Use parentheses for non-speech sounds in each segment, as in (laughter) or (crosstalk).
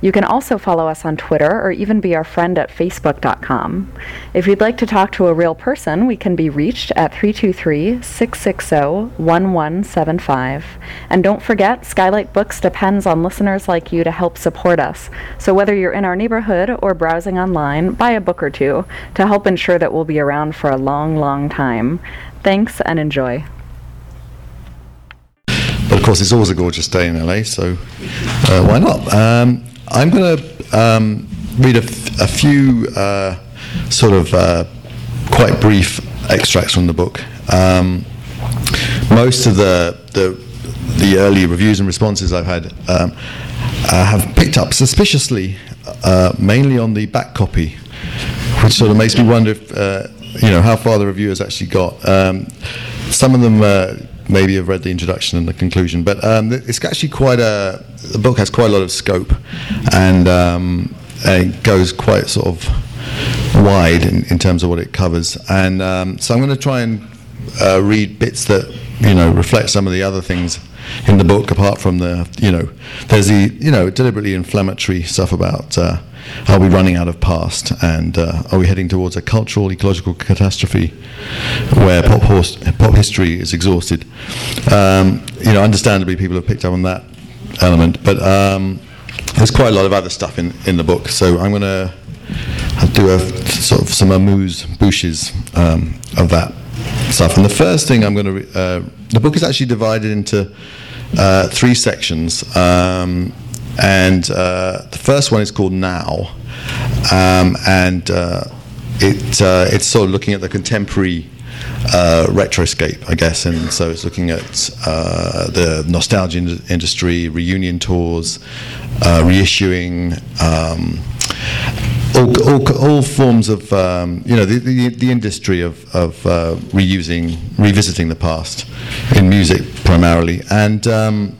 You can also follow us on Twitter or even be our friend at facebook.com. If you'd like to talk to a real person, we can be reached at 323 660 1175. And don't forget, Skylight Books depends on listeners like you to help support us. So whether you're in our neighborhood or browsing online, buy a book or two to help ensure that we'll be around for a long, long time. Thanks and enjoy. But of course, it's always a gorgeous day in LA, so uh, why not? Um, I'm going to um, read a, f- a few uh, sort of uh, quite brief extracts from the book. Um, most of the, the, the early reviews and responses I've had um, uh, have picked up suspiciously, uh, mainly on the back copy, which sort of makes me wonder if uh, you know how far the reviewers actually got. Um, some of them uh, maybe have read the introduction and the conclusion, but um, it's actually quite a. The book has quite a lot of scope, and um, it goes quite sort of wide in, in terms of what it covers. And um, so I'm going to try and uh, read bits that you know reflect some of the other things in the book, apart from the you know there's the you know deliberately inflammatory stuff about. Uh, are we running out of past, and uh, are we heading towards a cultural ecological catastrophe where pop, horse, pop history is exhausted? Um, you know, understandably, people have picked up on that element, but um, there's quite a lot of other stuff in, in the book. So I'm going to do a sort of some amuse bouches um, of that stuff. And the first thing I'm going to, re- uh, the book is actually divided into uh, three sections. Um, and uh, the first one is called Now, um, and uh, it uh, it's sort of looking at the contemporary uh, retroscape, I guess, and so it's looking at uh, the nostalgia in- industry, reunion tours, uh, reissuing. Um, all, all, all forms of um, you know the, the, the industry of, of uh, reusing revisiting the past in music primarily and um,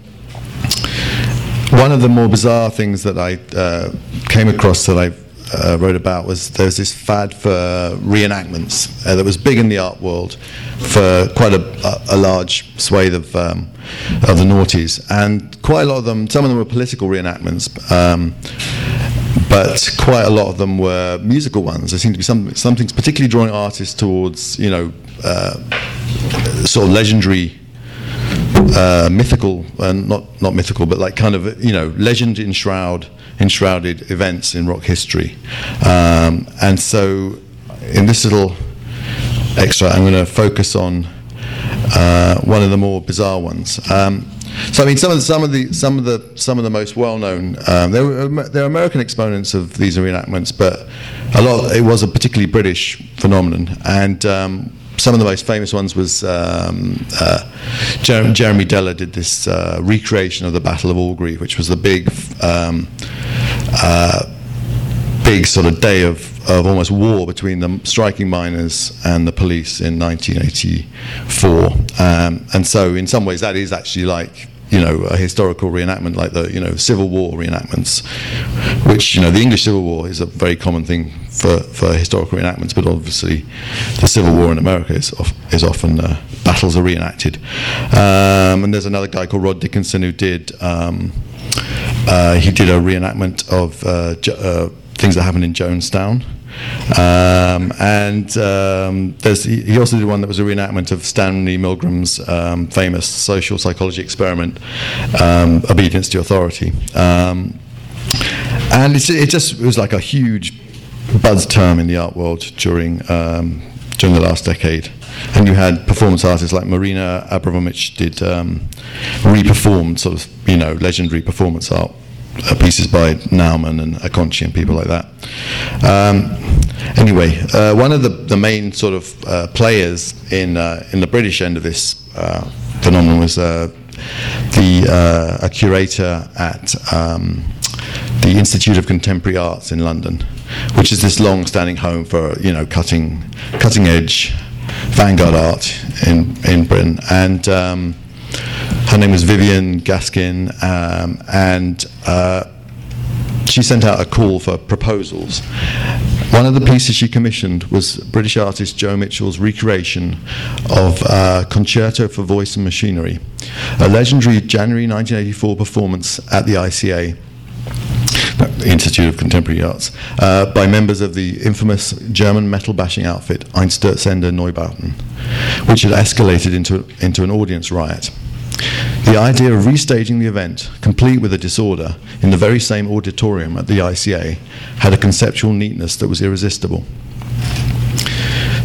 one of the more bizarre things that I uh, came across that I uh, wrote about was there was this fad for reenactments uh, that was big in the art world for quite a, a, large swathe of, um, of the noughties. And quite a lot of them, some of them were political reenactments, um, but quite a lot of them were musical ones. There seemed to be some, something particularly drawing artists towards, you know, uh, sort of legendary uh, mythical, uh, not not mythical, but like kind of you know legend enshroud enshrouded events in rock history. Um, and so, in this little extra, I'm going to focus on uh, one of the more bizarre ones. Um, so I mean, some of the some of the some of the some of the most well-known. Um, there were there are American exponents of these reenactments, but a lot. It was a particularly British phenomenon, and um, some of the most famous ones was um, uh, Jer- Jeremy Deller did this uh, recreation of the Battle of Orgreave, which was the big, um, uh, big sort of day of, of almost war between the striking miners and the police in 1984. Um, and so, in some ways, that is actually like you know, a historical reenactment like the, you know, Civil War reenactments, which, you know, the English Civil War is a very common thing for, for historical reenactments, but obviously the Civil War in America is, of, is often uh, battles are reenacted. Um, and there's another guy called Rod Dickinson who did, um, uh, he did a reenactment of uh, uh, things that happened in Jonestown. Um, and um, he also did one that was a reenactment of Stanley Milgram's um, famous social psychology experiment, um, Obedience to Authority. Um, and it just it was like a huge buzz term in the art world during, during the last decade. And you had performance artists like Marina Abramovich did um, re-performed sort of, you know, legendary performance art pieces by Nauman and Acconci and people like that. Um, anyway, uh, one of the, the main sort of uh, players in uh, in the British end of this uh, phenomenon was uh, the a curator at um, the Institute of Contemporary Arts in London, which is this long-standing home for you know cutting cutting edge vanguard art in in Britain. And um, her name was Vivian Gaskin, um, and uh, she sent out a call for proposals. One of the pieces she commissioned was British artist Jo Mitchell's recreation of uh, Concerto for Voice and Machinery, a legendary January 1984 performance at the ICA. Institute of Contemporary Arts, uh, by members of the infamous German metal bashing outfit Einsturzende Neubauten, which had escalated into, into an audience riot. The idea of restaging the event, complete with a disorder, in the very same auditorium at the ICA, had a conceptual neatness that was irresistible.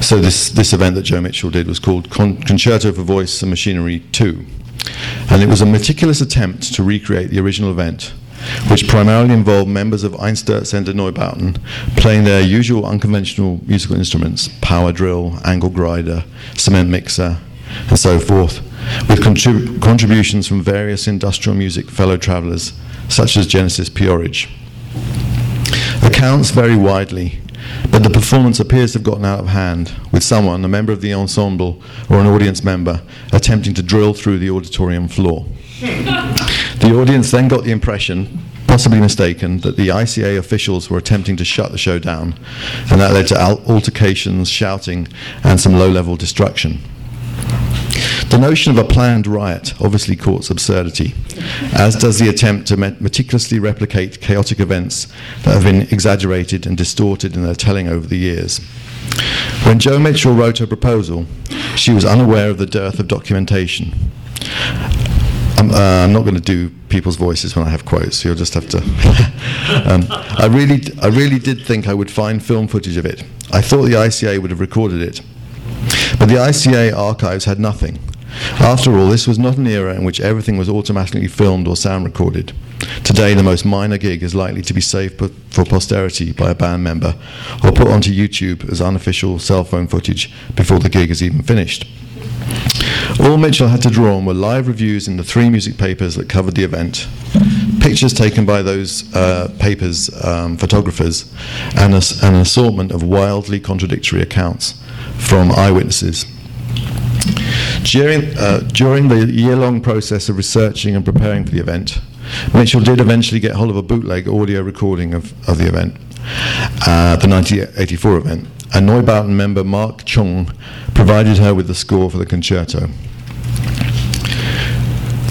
So this, this event that Jo Mitchell did was called Con- Concerto for Voice and Machinery 2. And it was a meticulous attempt to recreate the original event, which primarily involved members of Einsturzende Neubauten playing their usual unconventional musical instruments, power drill, angle grinder, cement mixer, and so forth, with contrib- contributions from various industrial music fellow travelers, such as Genesis P-Orridge. Accounts vary widely, but the performance appears to have gotten out of hand, with someone, a member of the ensemble or an audience member, attempting to drill through the auditorium floor. (laughs) the audience then got the impression, possibly mistaken, that the ICA officials were attempting to shut the show down, and that led to altercations, shouting, and some low level destruction. The notion of a planned riot obviously courts absurdity, as does the attempt to met- meticulously replicate chaotic events that have been exaggerated and distorted in their telling over the years. When Jo Mitchell wrote her proposal, she was unaware of the dearth of documentation. I'm, uh, I'm not going to do people's voices when I have quotes, so you'll just have to. (laughs) um, I really, I really did think I would find film footage of it. I thought the ICA would have recorded it, but the ICA archives had nothing. After all, this was not an era in which everything was automatically filmed or sound recorded. Today, the most minor gig is likely to be saved for posterity by a band member or put onto YouTube as unofficial cell phone footage before the gig is even finished. All Mitchell had to draw on were live reviews in the three music papers that covered the event, pictures taken by those uh, papers' um, photographers, and a, an assortment of wildly contradictory accounts from eyewitnesses. During, uh, during the year long process of researching and preparing for the event, Mitchell did eventually get hold of a bootleg audio recording of, of the event, uh, the 1984 event, and Neubauten member Mark Chung provided her with the score for the concerto.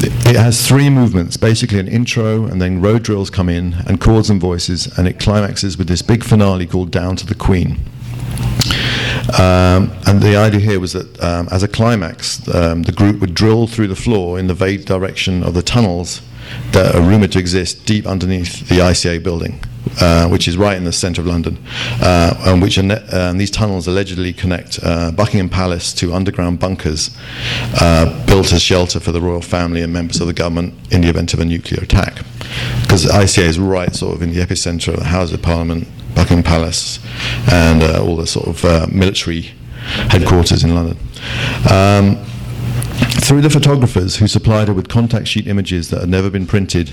It has three movements, basically an intro, and then road drills come in, and chords and voices, and it climaxes with this big finale called Down to the Queen. Um, and the idea here was that um, as a climax, um, the group would drill through the floor in the vague direction of the tunnels that are rumored to exist deep underneath the ICA building, uh, which is right in the centre of London, uh, and which ne- uh, these tunnels allegedly connect uh, Buckingham Palace to underground bunkers uh, built as shelter for the royal family and members of the government in the event of a nuclear attack. Because ICA is right sort of in the epicentre of the House of Parliament, Buckingham Palace, and uh, all the sort of military headquarters in London. Um, through the photographers who supplied her with contact sheet images that had never been printed,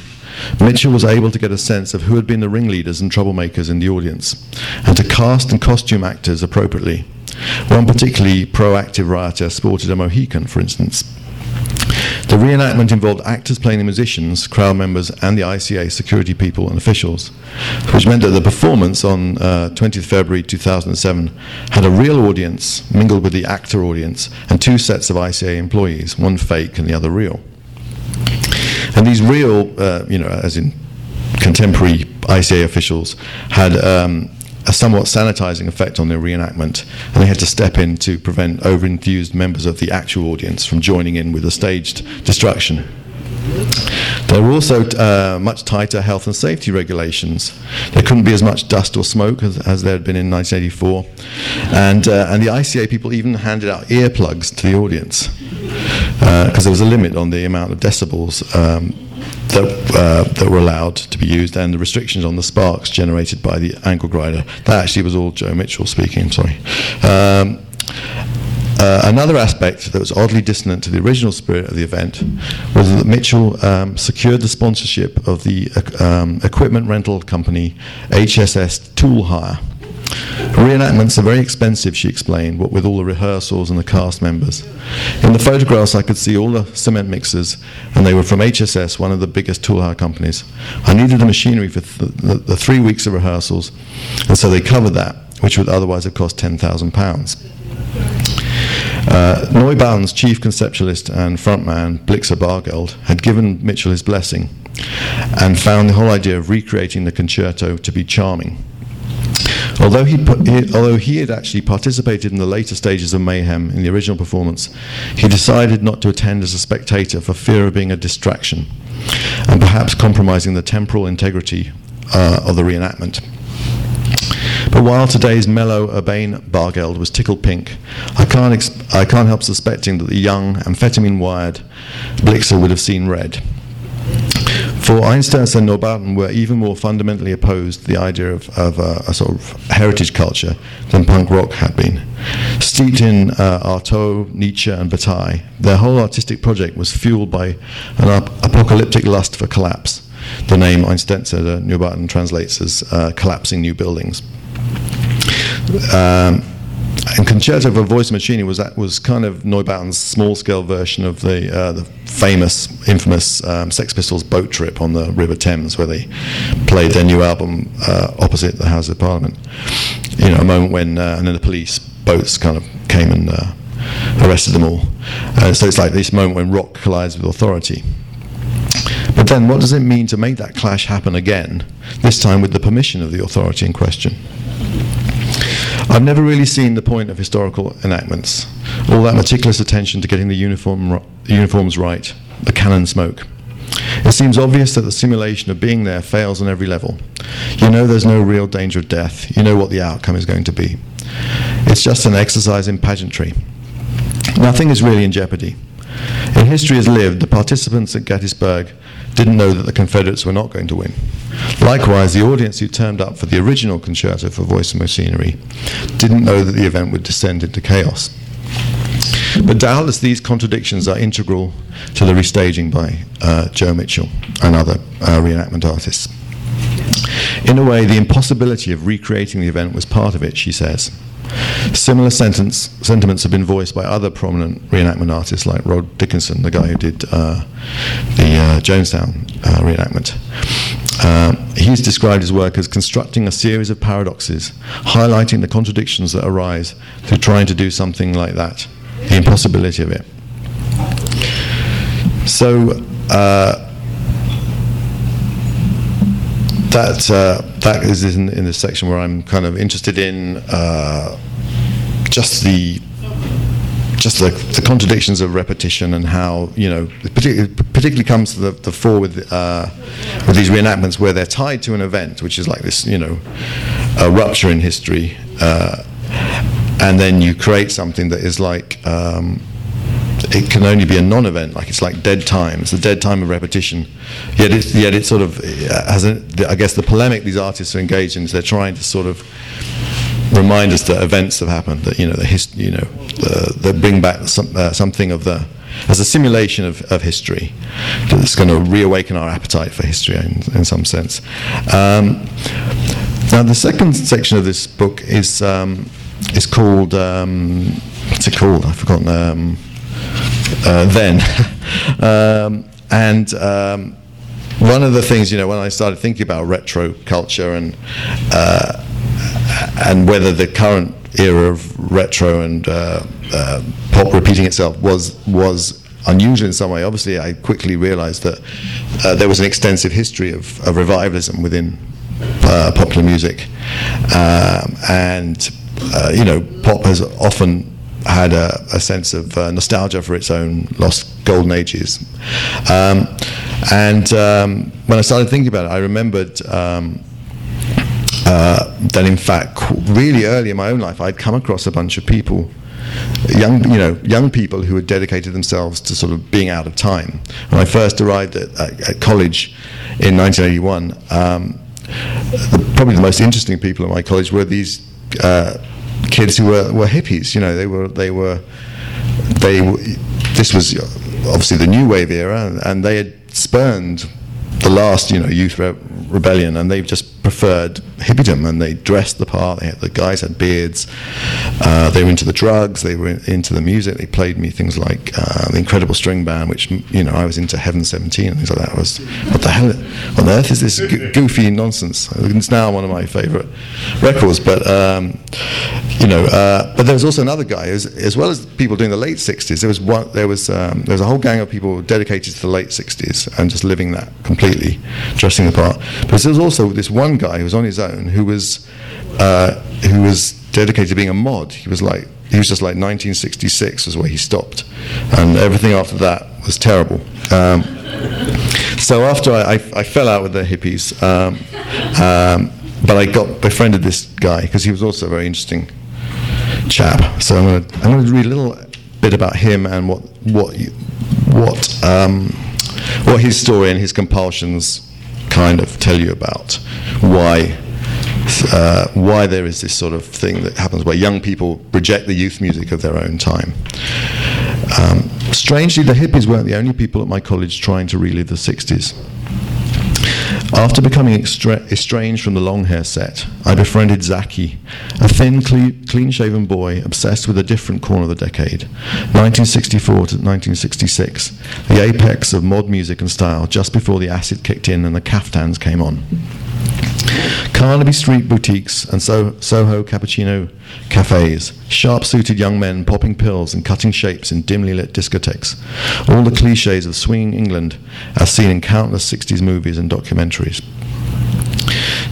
Mitchell was able to get a sense of who had been the ringleaders and troublemakers in the audience, and to cast and costume actors appropriately. One particularly proactive rioter sported a Mohican, for instance. The reenactment involved actors playing the musicians, crowd members, and the ICA security people and officials, which meant that the performance on uh, 20th February 2007 had a real audience mingled with the actor audience and two sets of ICA employees, one fake and the other real. And these real, uh, you know, as in contemporary ICA officials, had um, a somewhat sanitizing effect on their reenactment, and they had to step in to prevent over-enthused members of the actual audience from joining in with the staged destruction. There were also uh, much tighter health and safety regulations. There couldn't be as much dust or smoke as, as there had been in 1984. And, uh, and the ICA people even handed out earplugs to the audience because uh, there was a limit on the amount of decibels um, that, uh, that were allowed to be used and the restrictions on the sparks generated by the angle grinder. That actually was all Jo Mitchell speaking, sorry. Um, Uh, another aspect that was oddly dissonant to the original spirit of the event was that Mitchell um, secured the sponsorship of the uh, um, equipment rental company HSS Tool Hire. Reenactments are very expensive, she explained, what with all the rehearsals and the cast members. In the photographs, I could see all the cement mixers, and they were from HSS, one of the biggest tool hire companies. I needed the machinery for th- the, the three weeks of rehearsals, and so they covered that, which would otherwise have cost £10,000. Uh, Neubauten's chief conceptualist and frontman, Blixa Bargeld, had given Mitchell his blessing and found the whole idea of recreating the concerto to be charming. Although he, although he had actually participated in the later stages of Mayhem in the original performance, he decided not to attend as a spectator for fear of being a distraction and perhaps compromising the temporal integrity uh, of the reenactment. But while today's mellow, urbane Bargeld was tickled pink, I can't, I can't help suspecting that the young, amphetamine-wired Blixa would have seen red. For Einstürzende Neubauten were even more fundamentally opposed to the idea of, of uh, a sort of heritage culture than punk rock had been. Steeped in uh, Artaud, Nietzsche, and Bataille, their whole artistic project was fueled by an ap- apocalyptic lust for collapse. The name Einstürzende Neubauten translates as uh, collapsing new buildings. Um, and Concerto for Voice Machine was was kind of Neubauten's small-scale version of the uh, the famous, infamous um, Sex Pistols boat trip on the River Thames, where they played their new album uh, opposite the House of Parliament. You know, a moment when uh, and then the police boats kind of came and uh, arrested them all. Uh, so it's like this moment when rock collides with authority. But then, what does it mean to make that clash happen again? This time with the permission of the authority in question. I've never really seen the point of historical enactments. All that meticulous attention to getting the uniform, uniforms right, the cannon smoke. It seems obvious that the simulation of being there fails on every level. You know there's no real danger of death. You know what the outcome is going to be. It's just an exercise in pageantry. Nothing is really in jeopardy. In history as lived, the participants at Gettysburg didn't know that the Confederates were not going to win. Likewise, the audience who turned up for the original concerto for voice and machinery didn't know that the event would descend into chaos. But doubtless these contradictions are integral to the restaging by uh, Jo Mitchell and other uh, reenactment artists. In a way, the impossibility of recreating the event was part of it, she says. Similar sentence, sentiments have been voiced by other prominent reenactment artists like Rod Dickinson, the guy who did uh, the uh, Jonestown uh, reenactment. Uh, he's described his work as constructing a series of paradoxes, highlighting the contradictions that arise through trying to do something like that, the impossibility of it. So, uh, that uh, that is in, in this section where I'm kind of interested in uh, just the just the, the, contradictions of repetition and how you know particularly, particularly comes to the, the fore with uh, with these reenactments where they're tied to an event which is like this you know a rupture in history uh, and then you create something that is like um, it can only be a non-event, like it's like dead time. It's a dead time of repetition. Yet it, yet it sort of has, a, I guess, the polemic these artists are engaged in is they're trying to sort of remind us that events have happened, that you know, the hist- you know, the, that bring back some, uh, something of the as a simulation of, of history that's going to reawaken our appetite for history in, in some sense. Um, now, the second section of this book is um, is called um, what's it called? I've forgotten. Um, uh, then. (laughs) um, and um, one of the things, you know, when I started thinking about retro culture and uh, and whether the current era of retro and uh, uh, pop repeating itself was was unusual in some way. Obviously, I quickly realised that uh, there was an extensive history of, of revivalism within uh, popular music, um, and uh, you know, pop has often had a, a sense of uh, nostalgia for its own lost golden ages. Um, and um, when I started thinking about it, I remembered um, uh, that, in fact, really early in my own life, I'd come across a bunch of people. Young, you know, young people who had dedicated themselves to sort of being out of time. When I first arrived at, at, at college in 1981, um, probably the most interesting people at my college were these uh, kids who were, were hippies. You know, they were they were they. This was obviously the new wave era, and they had spurned the last, you know, youth re- rebellion, and they've just preferred hippiedom, and they dressed the part. Had, the guys had beards. Uh, they were into the drugs. They were in, into the music. They played me things like uh, the Incredible String Band, which you know I was into Heaven 17 and things like that. I was what the hell on earth is this go- goofy nonsense? It's now one of my favourite records, but um, you know, uh, but there was also another guy, as, as, well as people doing the late 60s. There was one, there was um, there was a whole gang of people dedicated to the late 60s and just living that completely, dressing the part. But there was also this one guy who was on his own who was uh, who was dedicated to being a mod. He was like he was just like 1966 was where he stopped, and everything after that was terrible. Um, so after I, I, I, fell out with the hippies, um, um, but I got befriended this guy because he was also a very interesting chap. So I'm going to I'm going to read a little bit about him and what what what um, what his story and his compulsions kind of tell you about why. Uh, why there is this sort of thing that happens where young people reject the youth music of their own time. Um, strangely, the hippies weren't the only people at my college trying to relive the 60s. After becoming estranged from the long hair set, I befriended Zaki, a thin, clean shaven boy obsessed with a different corner of the decade, 1964 to 1966, the apex of mod music and style, just before the acid kicked in and the caftans came on. Carnaby Street boutiques and so- Soho cappuccino cafes, sharp suited young men popping pills and cutting shapes in dimly lit discotheques, all the cliches of swinging England as seen in countless 60s movies and documentaries.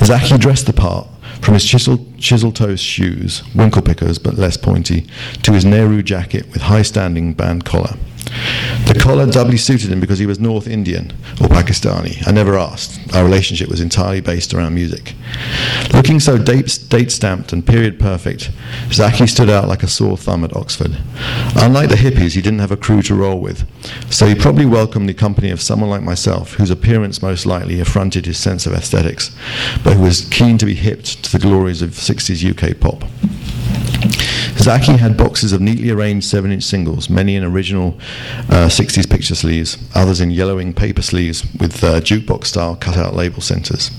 Zaki dressed the part, from his chisel, chisel toes shoes, winkle pickers but less pointy, to his Nehru jacket with high standing band collar. The collar doubly suited him because he was North Indian or Pakistani. I never asked. Our relationship was entirely based around music. Looking so date, date stamped and period perfect, Zaki stood out like a sore thumb at Oxford. Unlike the hippies, he didn't have a crew to roll with, so he probably welcomed the company of someone like myself, whose appearance most likely affronted his sense of aesthetics, but who was keen to be hipped to the glories of 60s UK pop. Zaki had boxes of neatly arranged 7 inch singles, many in original uh, 60s picture sleeves, others in yellowing paper sleeves with uh, jukebox style cut out label centres.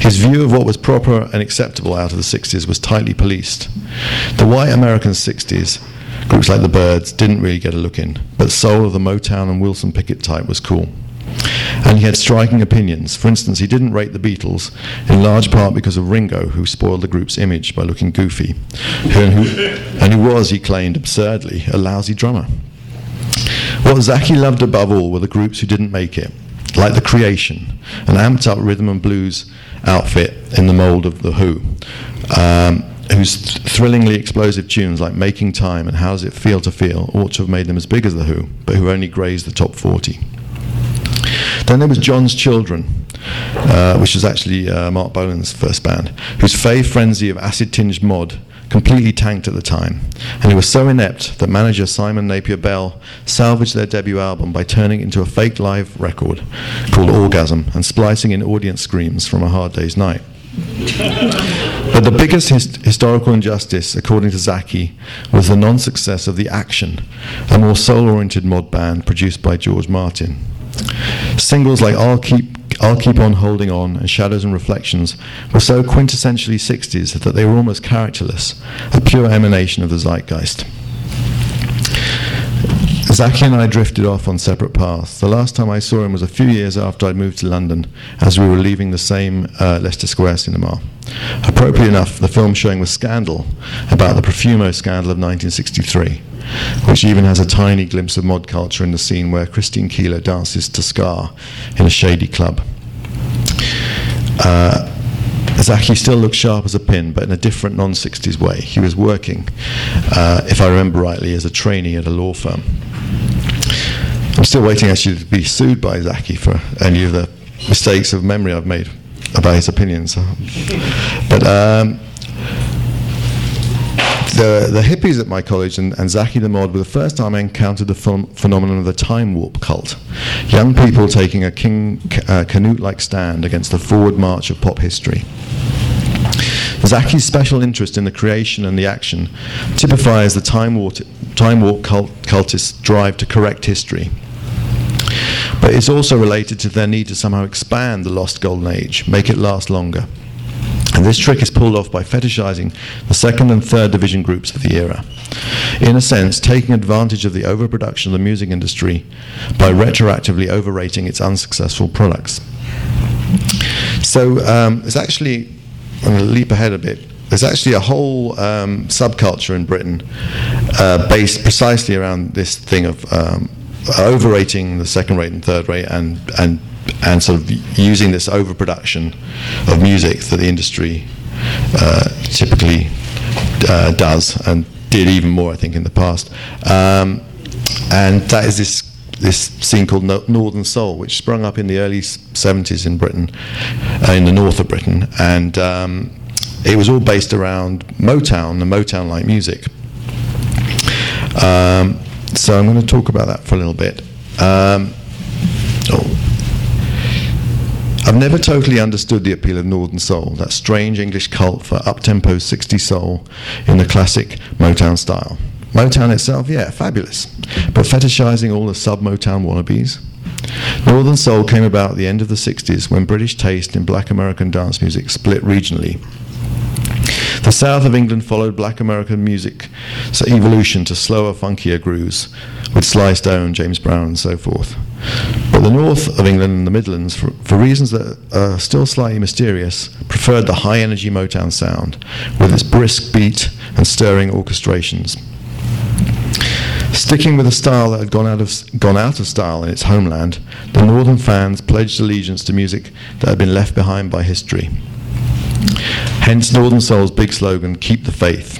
His view of what was proper and acceptable out of the 60s was tightly policed. The white American 60s, groups like the Byrds, didn't really get a look in, but soul of the Motown and Wilson Pickett type was cool. And he had striking opinions. For instance, he didn't rate the Beatles, in large part because of Ringo, who spoiled the group's image by looking goofy, and who, and who was, he claimed absurdly, a lousy drummer. What Zaki loved above all were the groups who didn't make it, like The Creation, an amped up rhythm and blues outfit in the mold of The Who. Um, whose thrillingly explosive tunes like Making Time and How Does It Feel to Feel ought to have made them as big as The Who, but who only grazed the top 40. Then there was John's Children, uh, which was actually uh, Marc Bolan's first band, whose fave frenzy of acid tinged mod completely tanked at the time. And he was so inept that manager Simon Napier Bell salvaged their debut album by turning it into a fake live record called Orgasm and splicing in audience screams from A Hard Day's Night. but the biggest his- historical injustice, according to Zaki, was the non success of The Action, a more soul oriented mod band produced by George Martin. Singles like I'll Keep I'll Keep On Holding On and Shadows and Reflections were so quintessentially 60s that they were almost characterless, a pure emanation of the zeitgeist. Zaki and I drifted off on separate paths. The last time I saw him was a few years after I'd moved to London, as we were leaving the same uh, Leicester Square cinema. Appropriate enough, the film showing was Scandal, about the Profumo scandal of 1963 which even has a tiny glimpse of mod culture in the scene where Christine Keeler dances to Ska in a shady club. Uh, Zaki still looks sharp as a pin, but in a different non 60s way. He was working, uh, if I remember rightly, as a trainee at a law firm. I'm still waiting actually to be sued by Zaki for any of the mistakes of memory I've made about his opinions. But um, the, the hippies at my college and, and Zaki the Mod were the first time I encountered the ph- phenomenon of the time warp cult. Young people taking a King uh, Canute like stand against the forward march of pop history. Zaki's special interest in the creation and the action typifies the time warp, time warp cult, cultists' drive to correct history. But it's also related to their need to somehow expand the lost golden age, make it last longer. And this trick is pulled off by fetishizing the second and third division groups of the era. In a sense, taking advantage of the overproduction of the music industry by retroactively overrating its unsuccessful products. So um, it's actually, I'm going to leap ahead a bit. There's actually a whole um, subculture in Britain uh, based precisely around this thing of um, overrating the second rate and third rate and, and, and sort of using this overproduction of music that the industry uh, typically uh, does and did even more, I think, in the past. Um, and that is this this scene called no- Northern Soul, which sprung up in the early 70s in Britain, uh, in the north of Britain, and um, it was all based around Motown and Motown-like music. Um, so I'm going to talk about that for a little bit. Um, oh. I've never totally understood the appeal of Northern Soul, that strange English cult for up-tempo 60 soul in the classic Motown style. Motown itself, yeah, fabulous, but fetishizing all the sub-Motown wannabes. Northern Soul came about at the end of the 60s when British taste in black American dance music split regionally. The south of England followed black American music's evolution to slower, funkier grooves with Sly Stone, James Brown, and so forth. The north of England and the Midlands, for, for reasons that are still slightly mysterious, preferred the high energy Motown sound with its brisk beat and stirring orchestrations. Sticking with a style that had gone out, of, gone out of style in its homeland, the northern fans pledged allegiance to music that had been left behind by history. Hence Northern Soul's big slogan, Keep the Faith.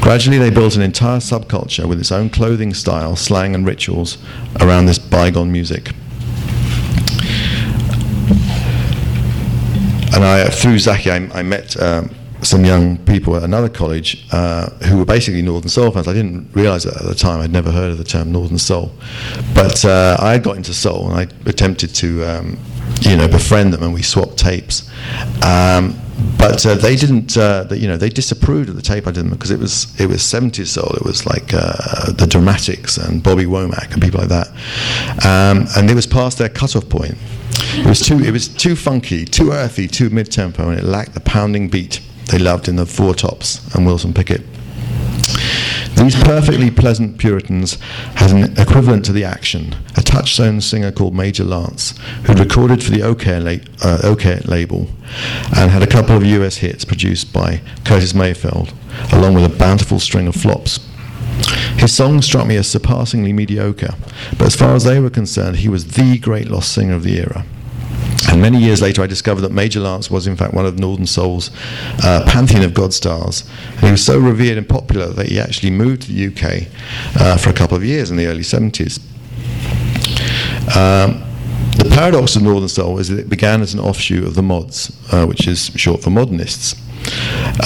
Gradually, they built an entire subculture with its own clothing style, slang, and rituals around this bygone music. And I, through Zaki, I, I met um, some young people at another college uh, who were basically Northern Soul fans. I didn't realize that at the time. I'd never heard of the term Northern Soul. But uh, I got into soul and I attempted to, um, you know, befriend them and we swapped tapes. Um, but uh, they didn't, uh, you know, they disapproved of the tape I did because it was it was 70s soul. It was like uh, the Dramatics and Bobby Womack and people like that, um, and it was past their cutoff point. It was too it was too funky, too earthy, too mid tempo, and it lacked the pounding beat they loved in the Four Tops and Wilson Pickett. These perfectly pleasant Puritans had an equivalent to the action, a touchstone singer called Major Lance, who recorded for the Okeh, la- uh, Okeh label and had a couple of US hits produced by Curtis Mayfield, along with a bountiful string of flops. His song struck me as surpassingly mediocre, but as far as they were concerned, he was the great lost singer of the era. And many years later, I discovered that Major Lance was, in fact, one of Northern Soul's uh, pantheon of God stars. And he was so revered and popular that he actually moved to the UK uh, for a couple of years in the early 70s. Um, the paradox of Northern Soul is that it began as an offshoot of the mods, uh, which is short for modernists.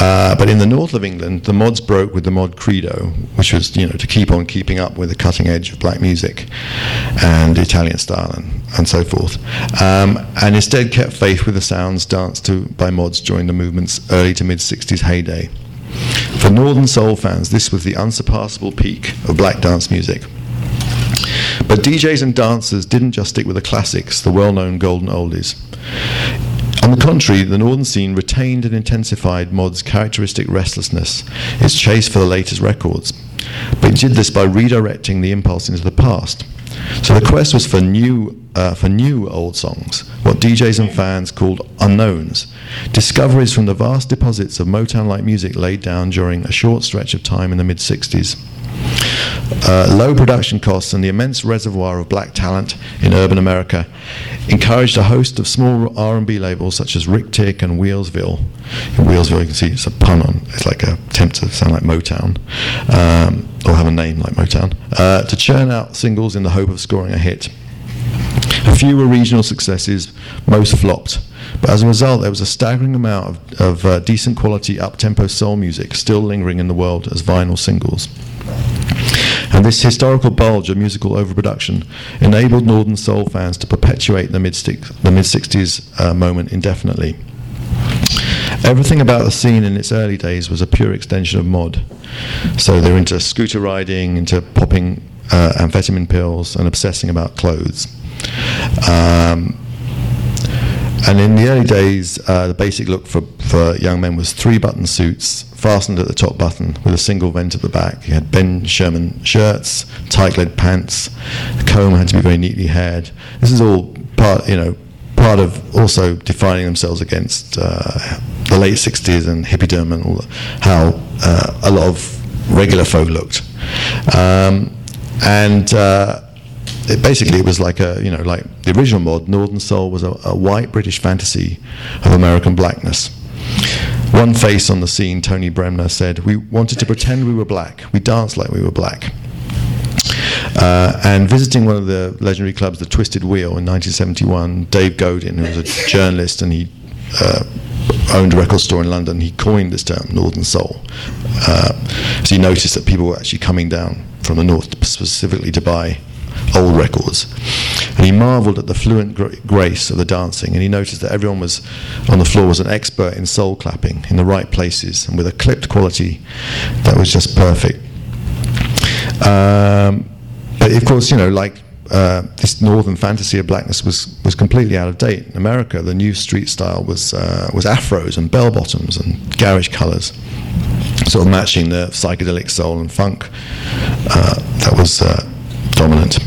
Uh, but in the north of England, the mods broke with the mod credo, which was you know to keep on keeping up with the cutting edge of black music and Italian style and, and so forth, um, and instead kept faith with the sounds danced to by mods during the movement's early to mid 60s heyday. For Northern Soul fans, this was the unsurpassable peak of black dance music. But DJs and dancers didn't just stick with the classics, the well known golden oldies. On the contrary, the northern scene retained and intensified Mod's characteristic restlessness, its chase for the latest records, but it did this by redirecting the impulse into the past. So the quest was for new, uh, for new old songs, what DJs and fans called unknowns, discoveries from the vast deposits of Motown-like music laid down during a short stretch of time in the mid-60s. Uh, low production costs and the immense reservoir of black talent in urban America encouraged a host of small R&B labels such as Ric-Tic and Wheelsville. In Wheelsville, you can see it's a pun on. It's like a attempt to sound like Motown, um, or have a name like Motown, uh, to churn out singles in the hope of scoring a hit. A few were regional successes, most flopped. But as a result, there was a staggering amount of, of uh, decent quality up-tempo soul music still lingering in the world as vinyl singles. And this historical bulge of musical overproduction enabled Northern Soul fans to perpetuate the mid the mid 60s uh, moment indefinitely. Everything about the scene in its early days was a pure extension of mod. So they're into scooter riding, into popping uh, amphetamine pills, and obsessing about clothes. Um, and in the early days, uh, the basic look for, for young men was three button suits fastened at the top button with a single vent at the back. You had Ben Sherman shirts, tight leg pants, the comb had to be very neatly haired. This is all part, you know, part of also defining themselves against uh, the late 60s and hippiedom and all, how uh, a lot of regular folk looked. Um, and uh, it basically it was like a you know like the original mod northern soul was a, a, white british fantasy of american blackness one face on the scene tony bremner said we wanted to pretend we were black we danced like we were black uh, and visiting one of the legendary clubs the twisted wheel in 1971 dave godin who was a journalist and he uh, owned a record store in London, he coined this term, Northern Soul. Uh, so he noticed that people were actually coming down from the north specifically to buy old records. And he marveled at the fluent grace of the dancing, and he noticed that everyone was on the floor was an expert in soul clapping in the right places and with a clipped quality that was just perfect. Um, but of course, you know, like uh, this northern fantasy of blackness was, was completely out of date. In America, the new street style was uh, was afros and bell bottoms and garish colours, sort of matching the psychedelic soul and funk uh, that was uh, dominant.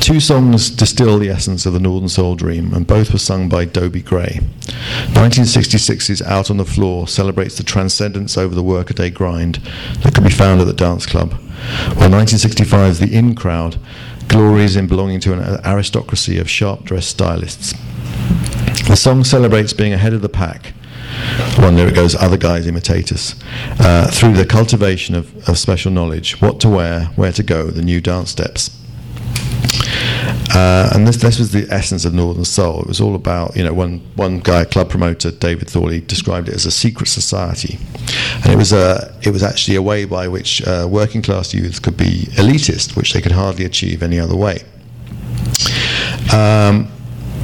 Two songs distill the essence of the Northern Soul dream, and both were sung by Dobie Gray. 1966's Out on the Floor celebrates the transcendence over the workaday grind that could be found at the dance club, while 1965's The In Crowd glories in belonging to an aristocracy of sharp dressed stylists. The song celebrates being ahead of the pack. One lyric goes, Other guys imitate us. Uh, through the cultivation of, of special knowledge, what to wear, where to go, the new dance steps. Uh, and this, this was the essence of Northern Soul. It was all about, you know, one, one guy, club promoter, David Thorley, described it as a secret society. And it was, a, it was actually a way by which uh, working class youths could be elitist, which they could hardly achieve any other way. Um,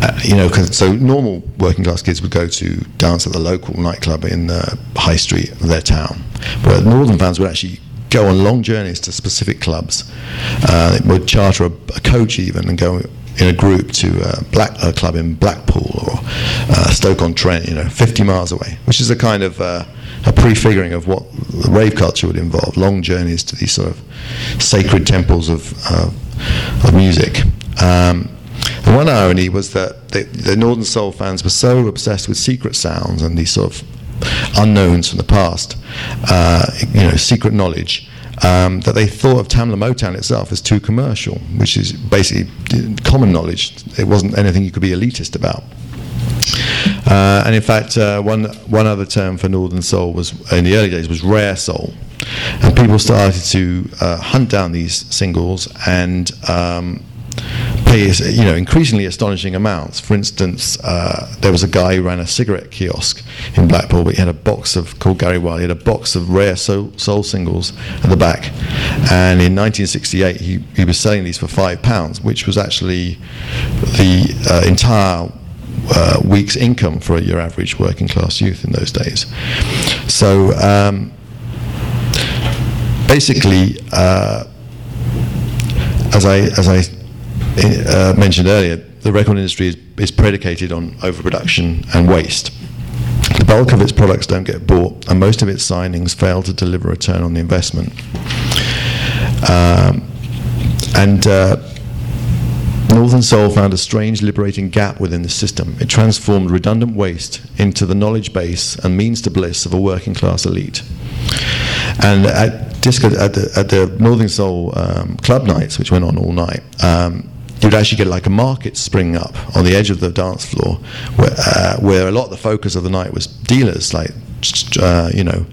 uh, you know, so normal working class kids would go to dance at the local nightclub in the high street of their town, but northern fans would actually go on long journeys to specific clubs. Uh, would charter a, a, coach even and go in a group to a, black, a club in Blackpool or uh, Stoke-on-Trent, you know, 50 miles away, which is a kind of uh, a prefiguring of what the rave culture would involve, long journeys to these sort of sacred temples of, of music. Um, and one irony was that the, the Northern Soul fans were so obsessed with secret sounds and these sort of unknowns from the past, uh, you know, secret knowledge. Um, that they thought of Tamla Motown itself as too commercial, which is basically common knowledge. It wasn't anything you could be elitist about. Uh, and in fact, uh, one one other term for Northern Soul was in the early days was rare soul, and people started to uh, hunt down these singles and um, pay you know increasingly astonishing amounts. For instance, uh, there was a guy who ran a cigarette kiosk in Blackpool, but he had a box of called Gary Wilde. He had a box of rare soul, soul singles at the back, and in 1968 he, he was selling these for five pounds, which was actually the uh, entire uh, week's income for your average working class youth in those days. So um, basically, uh, as I as I uh, mentioned earlier, the record industry is, is predicated on overproduction and waste. The bulk of its products don't get bought, and most of its signings fail to deliver a return on the investment. Um, and uh, Northern Soul found a strange liberating gap within the system. It transformed redundant waste into the knowledge base and means to bliss of a working class elite. And at at the, at the Northern Soul um, club nights, which went on all night, um, you'd actually get like a market spring up on the edge of the dance floor, where, uh, where a lot of the focus of the night was dealers, like uh, you know,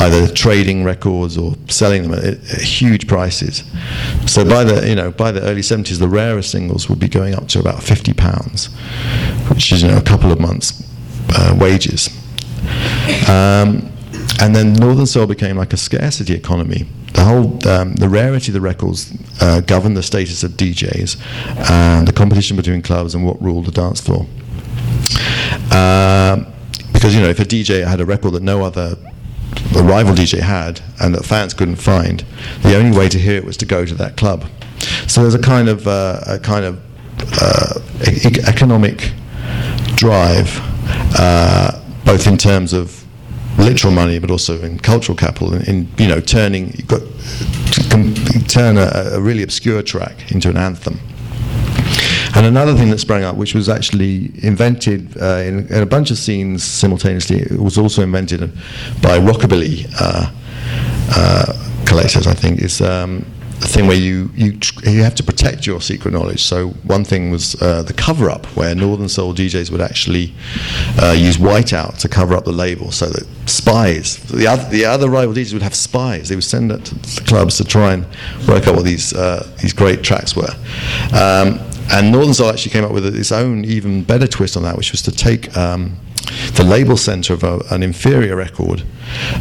either trading records or selling them at, at, huge prices. So by the you know by the early 70s, the rarest singles would be going up to about 50 pounds, which is you know a couple of months' uh, wages. Um, and then Northern Soul became like a scarcity economy the whole um, the rarity of the records uh, governed the status of DJs and the competition between clubs and what ruled the dance floor. Uh, because you know if a DJ had a record that no other rival DJ had and that fans couldn't find, the only way to hear it was to go to that club. So there's a kind of uh, a kind of uh, e- economic drive, uh, both in terms of literal money, but also in cultural capital. In, in you know, turning you've got turn a, a really obscure track into an anthem. And another thing that sprang up, which was actually invented uh, in, in, a bunch of scenes simultaneously, it was also invented by rockabilly uh, uh, collectors, I think, is um, thing where you, you you have to protect your secret knowledge. So one thing was uh, the cover up, where Northern Soul DJs would actually uh, use whiteout to cover up the label, so that spies, the other the other rival DJs would have spies. They would send it to the clubs to try and work out what these uh, these great tracks were. Um, and Northern Soul actually came up with its own even better twist on that, which was to take um, the label center of a, an inferior record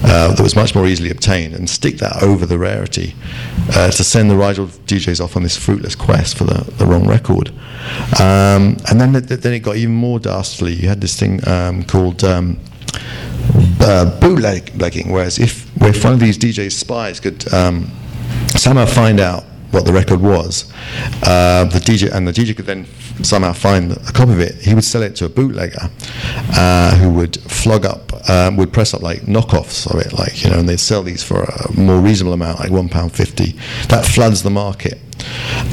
uh, that was much more easily obtained and stick that over the rarity uh, to send the rival DJs off on this fruitless quest for the, the wrong record. Um, and then, then it got even more dastardly. You had this thing um, called um, uh, bootlegging, whereas if, if one of these DJ spies could um, somehow find out what the record was, uh, the DJ and the DJ could then somehow find a copy of it. He would sell it to a bootlegger uh, who would flog up, um, would press up like knockoffs of it, like you know, and they'd sell these for a more reasonable amount, like one pound fifty. That floods the market.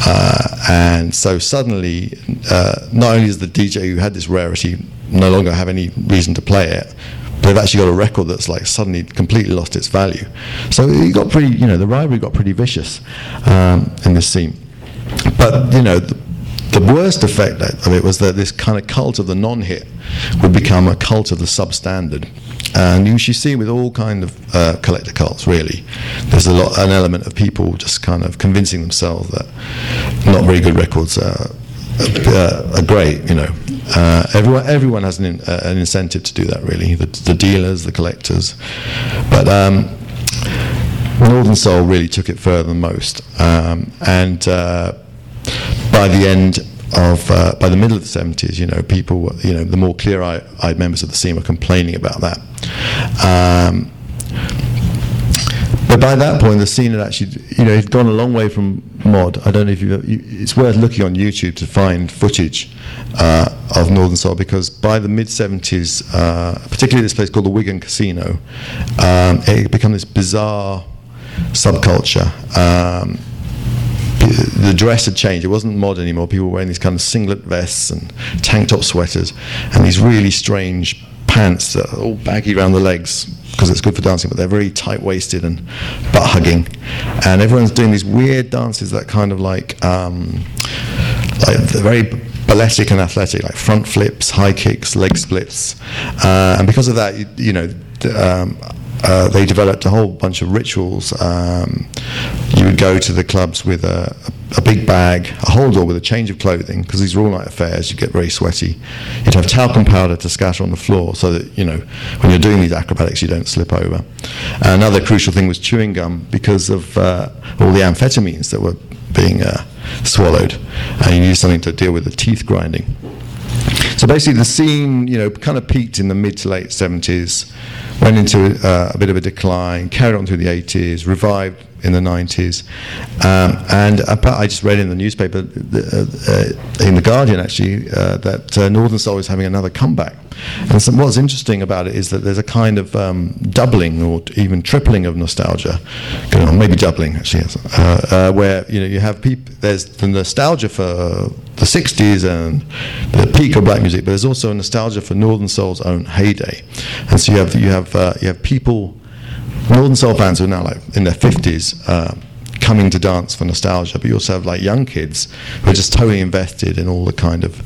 Uh, and so suddenly, uh, not only does the DJ who had this rarity no longer have any reason to play it, but they've actually got a record that's like suddenly completely lost its value. So it got pretty, you know, the rivalry got pretty vicious um, in this scene. But you know, the, the worst effect of it was that this kind of cult of the non-hit would become a cult of the substandard. And you should see with all kind of uh, collector cults, really, there's a lot, an element of people just kind of convincing themselves that not very good records are, uh, are great, you know. Uh, everyone, everyone has an, in, uh, an incentive to do that, really. The, the dealers, the collectors, but um, Northern Soul really took it further than most. Um, and uh, by the end of, uh, by the middle of the 70s, you know, people, you know, the more clear-eyed members of the scene were complaining about that. Um, but by that point, the scene had actually, you know, had gone a long way from mod. I don't know if you it's worth looking on YouTube to find footage uh, of Northern Soul because by the mid 70s, uh, particularly this place called the Wigan Casino, um, it had become this bizarre subculture. Um, the dress had changed. It wasn't mod anymore. People were wearing these kind of singlet vests and tank top sweaters and these really strange pants that are all baggy around the legs because it's good for dancing, but they're very tight waisted and butt hugging. And everyone's doing these weird dances that kind of like, um, like they're very balletic and athletic, like front flips, high kicks, leg splits. Uh, and because of that, you, you know, um, uh, they developed a whole bunch of rituals. Um, you would go to the clubs with a, a, big bag, a holdall with a change of clothing, because these are all night affairs, you get very sweaty. You'd have talcum powder to scatter on the floor so that, you know, when you're doing these acrobatics, you don't slip over. Another crucial thing was chewing gum because of uh, all the amphetamines that were being uh, swallowed, and you need something to deal with the teeth grinding. So basically, the scene, you know, kind of peaked in the mid to late 70s, went into uh, a bit of a decline, carried on through the 80s, revived in the 90s. Um, and I just read in the newspaper, uh, uh, in The Guardian actually, uh, that uh, Northern Soul is having another comeback. And so what's interesting about it is that there's a kind of um, doubling or even tripling of nostalgia going on, maybe doubling actually, uh, where you know you have people. There's the nostalgia for the '60s and the peak of black music, but there's also a nostalgia for Northern Soul's own heyday. And so you have you have you have people, Northern Soul fans who are now like in their 50s coming to dance for nostalgia, but you also have like young kids who are just totally invested in all the kind of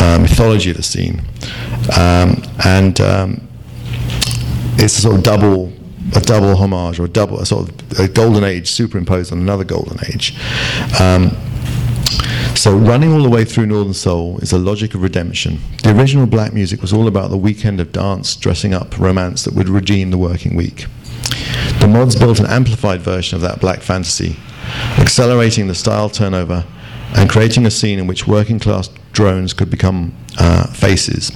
uh, mythology of the scene, um, and um, it's a sort of double. A double homage or a double, a sort of a golden age superimposed on another golden age. Um, so running all the way through Northern Soul is a logic of redemption. The original black music was all about the weekend of dance, dressing up, romance that would redeem the working week. The mods built an amplified version of that black fantasy, accelerating the style turnover and creating a scene in which working class drones could become uh, faces.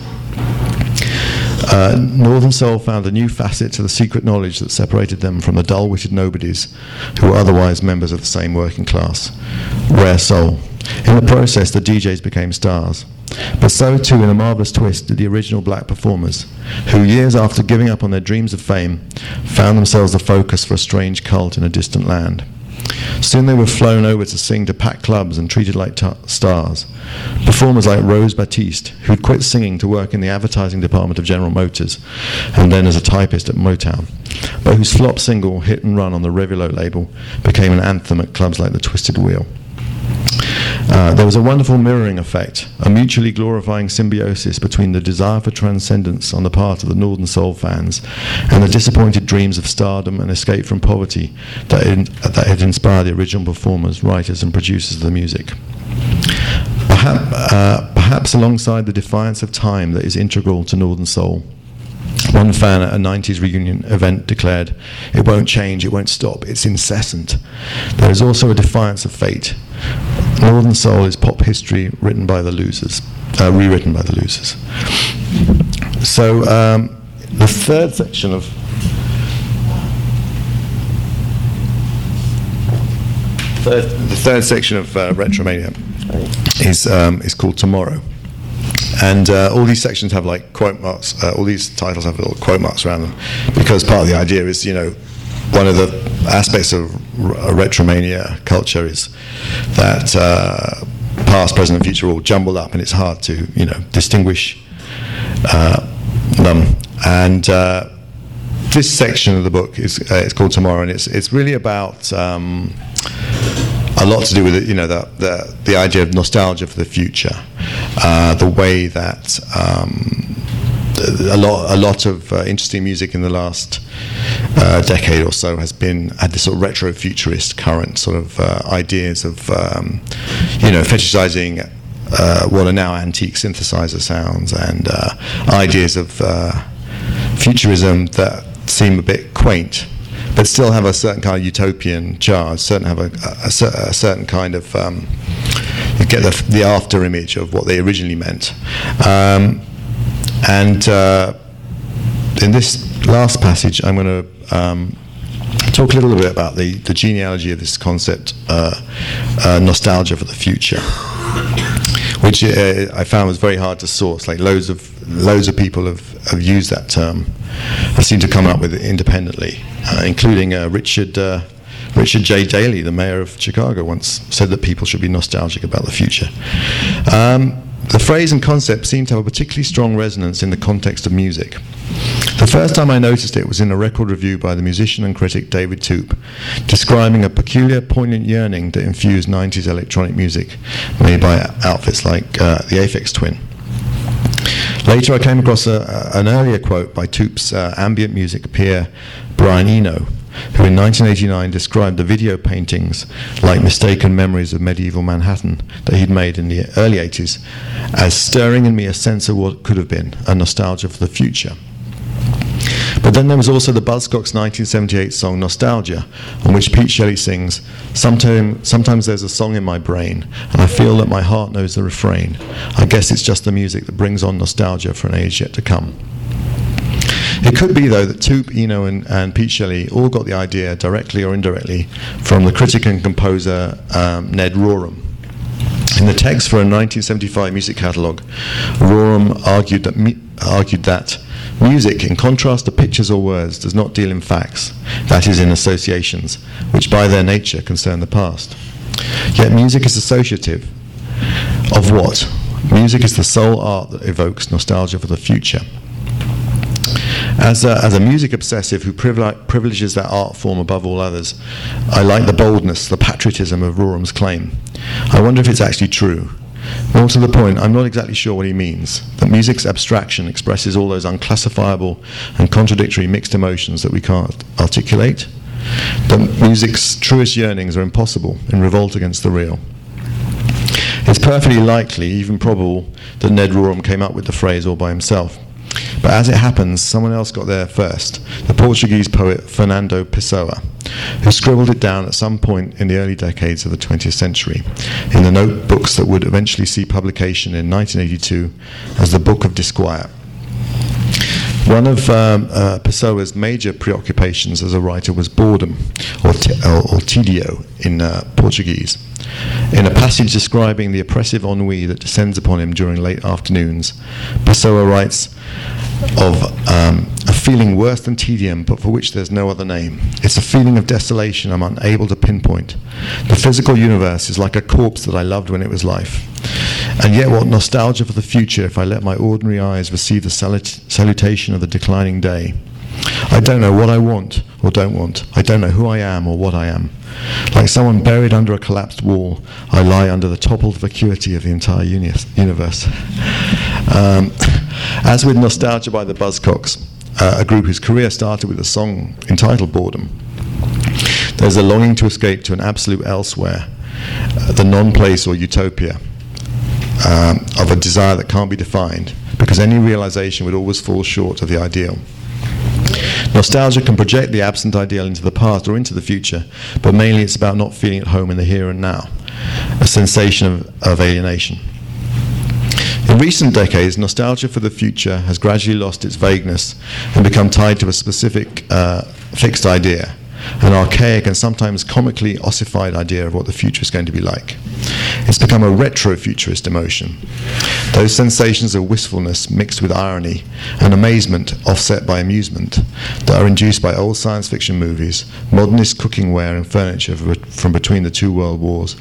Uh, Northern Soul found a new facet to the secret knowledge that separated them from the dull witted nobodies who were otherwise members of the same working class. Rare soul. In the process, the DJs became stars. But so too, in a marvellous twist, did the original black performers, who years after giving up on their dreams of fame, found themselves the focus for a strange cult in a distant land. Soon they were flown over to sing to packed clubs and treated like t- stars. Performers like Rose Batiste, who'd quit singing to work in the advertising department of General Motors and then as a typist at Motown, but whose flop single, Hit and Run on the Revilot label, became an anthem at clubs like the Twisted Wheel. Uh, there was a wonderful mirroring effect, a mutually glorifying symbiosis between the desire for transcendence on the part of the Northern Soul fans and the disappointed dreams of stardom and escape from poverty that, in, that had inspired the original performers, writers, and producers of the music. Perhaps, uh, perhaps alongside the defiance of time that is integral to Northern Soul. One fan at a 90s reunion event declared, It won't change, it won't stop, it's incessant. There is also a defiance of fate. Northern Soul is pop history written by the losers, uh, rewritten by the losers. So um, the third section of third, the third section of uh, Retromania is um, is called Tomorrow. And uh, all these sections have like quote marks. Uh, all these titles have little quote marks around them, because part of the idea is, you know, one of the aspects of retromania culture is that uh, past, present, and future are all jumbled up, and it's hard to, you know, distinguish uh, them. And uh, this section of the book is uh, it's called Tomorrow, and it's it's really about. Um, a lot to do with it, you know, the, the, the idea of nostalgia for the future, uh, the way that um, a lot a lot of uh, interesting music in the last uh, decade or so has been had this sort of retro futurist current sort of uh, ideas of um, you know fetishizing uh, what are now antique synthesizer sounds and uh, ideas of uh, futurism that seem a bit quaint but still have a certain kind of utopian charge, certain have a, a, a certain kind of um, you get the, the, after image of what they originally meant. Um, and uh, in this last passage, I'm going to um, talk a little bit about the, the genealogy of this concept, uh, uh, nostalgia for the future, which uh, I found was very hard to source. Like loads of loads of people have, have used that term, I seem to come up with it independently, uh, including uh, Richard. Richard J. Daley, the mayor of Chicago, once said that people should be nostalgic about the future. Um, the phrase and concept seem to have a particularly strong resonance in the context of music. The first time I noticed it was in a record review by the musician and critic David Toop, describing a peculiar, poignant yearning that infused 90s electronic music made by outfits like uh, the Aphex Twin. Later, I came across a, an earlier quote by Toop's uh, ambient music peer, Brian Eno, who in 1989 described the video paintings like mistaken memories of medieval Manhattan that he'd made in the early 80s as stirring in me a sense of what could have been, a nostalgia for the future. But then there was also the Buzzcocks 1978 song Nostalgia, on which Pete Shelley sings, Sometime, Sometimes there's a song in my brain, and I feel that my heart knows the refrain. I guess it's just the music that brings on nostalgia for an age yet to come. It could be, though, that Toop, Eno, and, and Pete Shelley all got the idea, directly or indirectly, from the critic and composer um, Ned Rorem. In the text for a 1975 music catalogue, Rorem argued that, argued that Music, in contrast to pictures or words, does not deal in facts, that is, in associations, which by their nature concern the past. Yet music is associative. Of what? Music is the sole art that evokes nostalgia for the future. As a, as a music obsessive who privileges that art form above all others, I like the boldness, the patriotism of Rorem's claim. I wonder if it's actually true. More to the point, I'm not exactly sure what he means. That music's abstraction expresses all those unclassifiable and contradictory mixed emotions that we can't articulate. That music's truest yearnings are impossible in revolt against the real. It's perfectly likely, even probable, that Ned Rorem um came up with the phrase all by himself. But as it happens, someone else got there first the Portuguese poet Fernando Pessoa, who scribbled it down at some point in the early decades of the 20th century in the notebooks that would eventually see publication in 1982 as the Book of Disquiet. One of um, uh, Pessoa's major preoccupations as a writer was boredom, or, te- or, in uh, Portuguese. In a passage describing the oppressive ennui that descends upon him during late afternoons, Pessoa writes of um, a feeling worse than tedium, but for which there's no other name. It's a feeling of desolation I'm unable to pinpoint. The physical universe is like a corpse that I loved when it was life. And yet, what nostalgia for the future if I let my ordinary eyes receive the salut- salutation of the declining day. I don't know what I want or don't want. I don't know who I am or what I am. Like someone buried under a collapsed wall, I lie under the toppled vacuity of the entire uni- universe. Um, as with Nostalgia by the Buzzcocks, uh, a group whose career started with a song entitled Boredom, there's a longing to escape to an absolute elsewhere, uh, the non place or utopia um, of a desire that can't be defined, because any realization would always fall short of the ideal. Nostalgia can project the absent ideal into the past or into the future, but mainly it's about not feeling at home in the here and now, a sensation of, of alienation. In recent decades, nostalgia for the future has gradually lost its vagueness and become tied to a specific uh, fixed idea, an archaic and sometimes comically ossified idea of what the future is going to be like. It's become a retro-futurist emotion. Those sensations of wistfulness mixed with irony and amazement offset by amusement that are induced by old science fiction movies, modernist cookware and furniture from between the two world wars,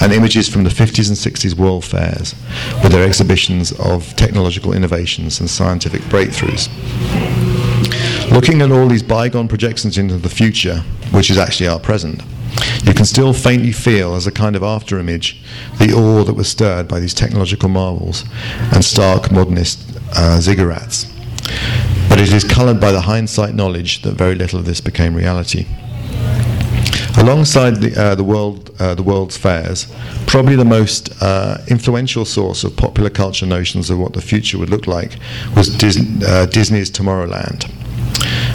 and images from the 50s and 60s world fairs with their exhibitions of technological innovations and scientific breakthroughs. Looking at all these bygone projections into the future, which is actually our present, you can still faintly feel, as a kind of afterimage, the awe that was stirred by these technological marvels and stark modernist uh, ziggurats. But it is coloured by the hindsight knowledge that very little of this became reality. Alongside the, uh, the, world, uh, the world's fairs, probably the most uh, influential source of popular culture notions of what the future would look like was Dis- uh, Disney's Tomorrowland.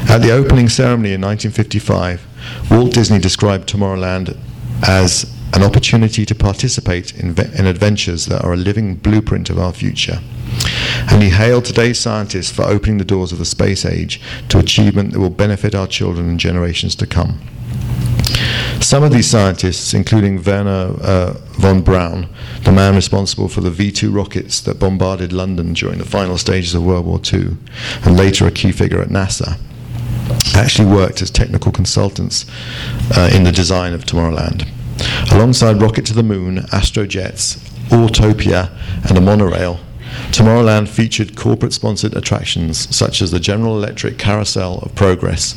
At the opening ceremony in 1955, Walt Disney described Tomorrowland as an opportunity to participate in, ve- in, adventures that are a living blueprint of our future. And he hailed today's scientists for opening the doors of the space age to achievement that will benefit our children and generations to come. Some of these scientists, including Werner uh, von Braun, the man responsible for the V 2 rockets that bombarded London during the final stages of World War II, and later a key figure at NASA, actually worked as technical consultants uh, in the design of Tomorrowland. Alongside Rocket to the Moon, Astrojets, Autopia, and a monorail, Tomorrowland featured corporate sponsored attractions such as the General Electric Carousel of Progress,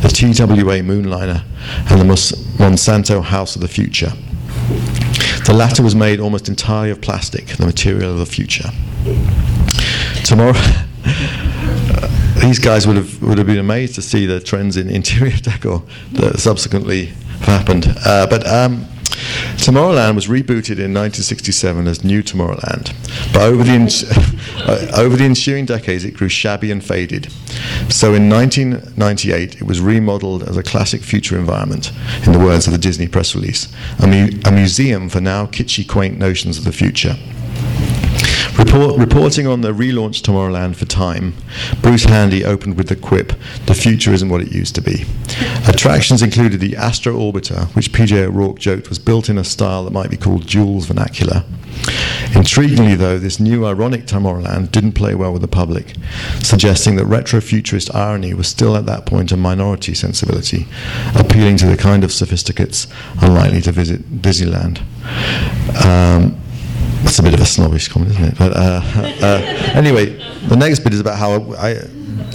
the TWA Moonliner, and the Monsanto House of the Future. The latter was made almost entirely of plastic, the material of the future. Tomorrow. (laughs) these guys would have would have been amazed to see the trends in interior (laughs) decor that subsequently happened. Uh, but um, Tomorrowland was rebooted in 1967 as New Tomorrowland, but over the, (laughs) uh, over the ensuing decades it grew shabby and faded. So in 1998 it was remodeled as a classic future environment, in the words of the Disney press release, a, mu- a museum for now kitschy, quaint notions of the future. Report, reporting on the relaunch Tomorrowland for Time, Bruce Handy opened with the quip, The future isn't what it used to be. Attractions included the Astro Orbiter, which PJ O'Rourke joked was built in a style that might be called Jules vernacular. Intriguingly, though, this new ironic Tomorrowland didn't play well with the public, suggesting that retro-futurist irony was still at that point a minority sensibility, appealing to the kind of sophisticates unlikely to visit Disneyland. Um, that's a bit of a snobbish comment, isn't it? But uh, uh, anyway, the next bit is about how I,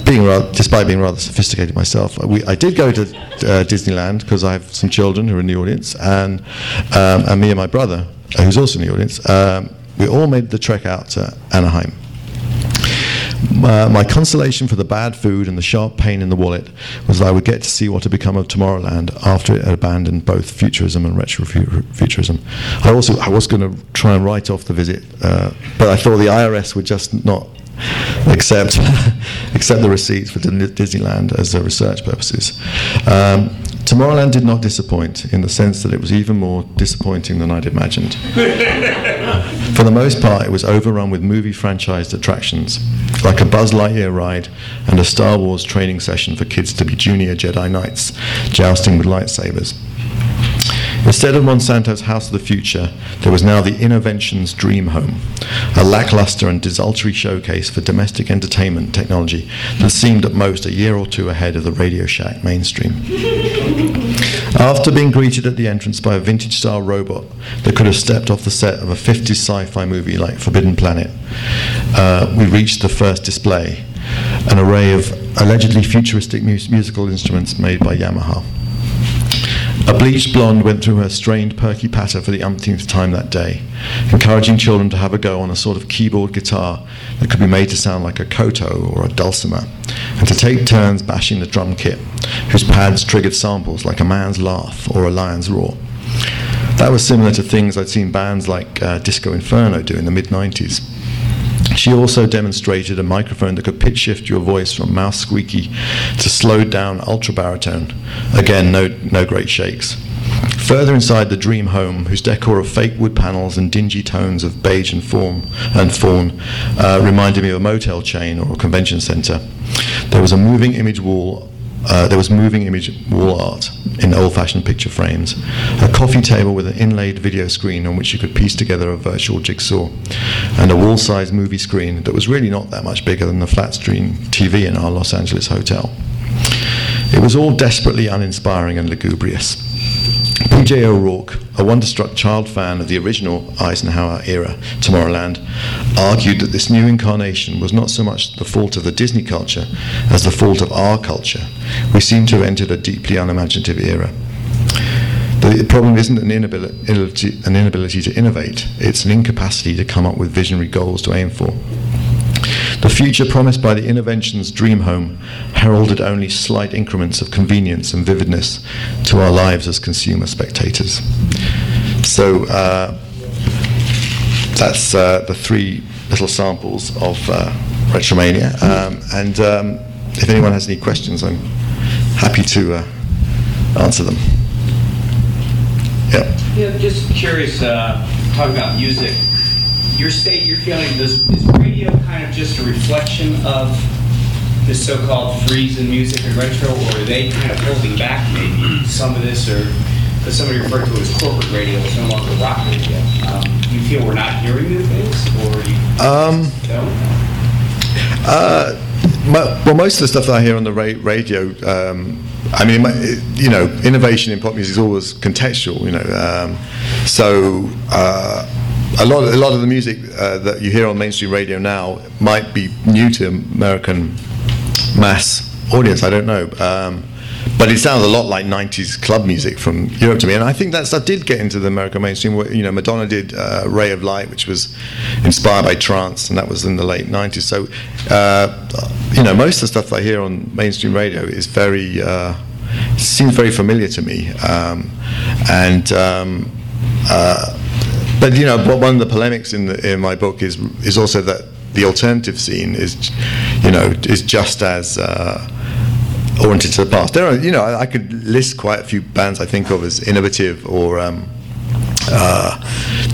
being rather, despite being rather sophisticated myself, we, I did go to uh, Disneyland because I have some children who are in the audience, and um, and me and my brother, who's also in the audience, um, we all made the trek out to Anaheim. Uh, my consolation for the bad food and the sharp pain in the wallet was that I would get to see what had become of Tomorrowland after it had abandoned both futurism and retrofuturism. I also I was going to try and write off the visit, uh, but I thought the IRS would just not accept (laughs) accept the receipts for Disneyland as research purposes. Um, Tomorrowland did not disappoint in the sense that it was even more disappointing than I'd imagined. (laughs) For the most part, it was overrun with movie franchised attractions, like a Buzz Lightyear ride and a Star Wars training session for kids to be junior Jedi Knights, jousting with lightsabers. Instead of Monsanto's House of the Future, there was now the Innoventions Dream Home, a lackluster and desultory showcase for domestic entertainment technology that seemed at most a year or two ahead of the Radio Shack mainstream. (laughs) After being greeted at the entrance by a vintage style robot that could have stepped off the set of a 50s sci fi movie like Forbidden Planet, uh, we reached the first display an array of allegedly futuristic mus- musical instruments made by Yamaha. A bleached blonde went through her strained perky patter for the umpteenth time that day, encouraging children to have a go on a sort of keyboard guitar that could be made to sound like a koto or a dulcimer, and to take turns bashing the drum kit, whose pads triggered samples like a man's laugh or a lion's roar. That was similar to things I'd seen bands like uh, Disco Inferno do in the mid 90s. She also demonstrated a microphone that could pitch shift your voice from mouse squeaky to slowed down ultra baritone. Again, no, no great shakes. Further inside the dream home, whose decor of fake wood panels and dingy tones of beige and form and fawn uh, reminded me of a motel chain or a convention centre, there was a moving image wall uh, there was moving image wall art in old-fashioned picture frames, a coffee table with an inlaid video screen on which you could piece together a virtual jigsaw, and a wall-sized movie screen that was really not that much bigger than the flat screen TV in our Los Angeles hotel. It was all desperately uninspiring and lugubrious. PJ O'Rourke, a wonderstruck child fan of the original Eisenhower era Tomorrowland, argued that this new incarnation was not so much the fault of the Disney culture as the fault of our culture. We seem to have entered a deeply unimaginative era. The problem isn't an inability, an inability to innovate, it's an incapacity to come up with visionary goals to aim for. The future promised by the Innoventions Dream Home heralded only slight increments of convenience and vividness to our lives as consumer spectators. So uh, that's uh, the three little samples of uh, Retromania. Um, and um, if anyone has any questions, I'm happy to uh, answer them. Yeah. Yeah, just curious, uh, talking about music your state, you're feeling this is radio kind of just a reflection of this so-called freeze in music and retro, or are they kind of holding back maybe some of this, or because somebody referred to it as corporate radio, it's no longer rock radio. Um, do you feel we're not hearing new things, or you um, don't? Uh, well, most of the stuff that I hear on the ra- radio, um, I mean, you know, innovation in pop music is always contextual, you know. Um, so uh, a lot, a lot of the music uh, that you hear on mainstream radio now might be new to American mass audience. I don't know, um, but it sounds a lot like '90s club music from Europe to me. And I think that did get into the American mainstream. You know, Madonna did uh, "Ray of Light," which was inspired by trance, and that was in the late '90s. So, uh, you know, most of the stuff I hear on mainstream radio is very uh, seems very familiar to me, um, and. Um, uh, but you know, one of the polemics in the, in my book is is also that the alternative scene is, you know, is just as uh, oriented to the past. There are, you know, I, I, could list quite a few bands I think of as innovative or. Um, uh,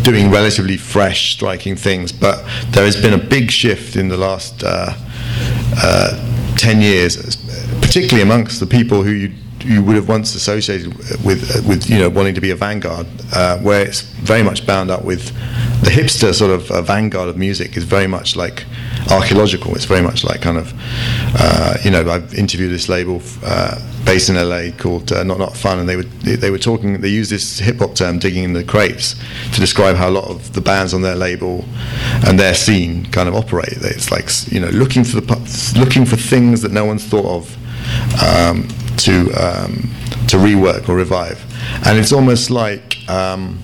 doing relatively fresh, striking things, but there has been a big shift in the last uh, uh 10 years, particularly amongst the people who you you would have once associated with with you know wanting to be a vanguard, uh, where it's very much bound up with the hipster sort of uh, vanguard of music is very much like archaeological. It's very much like kind of uh, you know I've interviewed this label uh, based in LA called uh, Not Not Fun, and they were they were talking. They use this hip hop term, digging in the crates, to describe how a lot of the bands on their label and their scene kind of operate. It's like you know looking for the looking for things that no one's thought of. Um, to um, to rework or revive, and it's almost like um,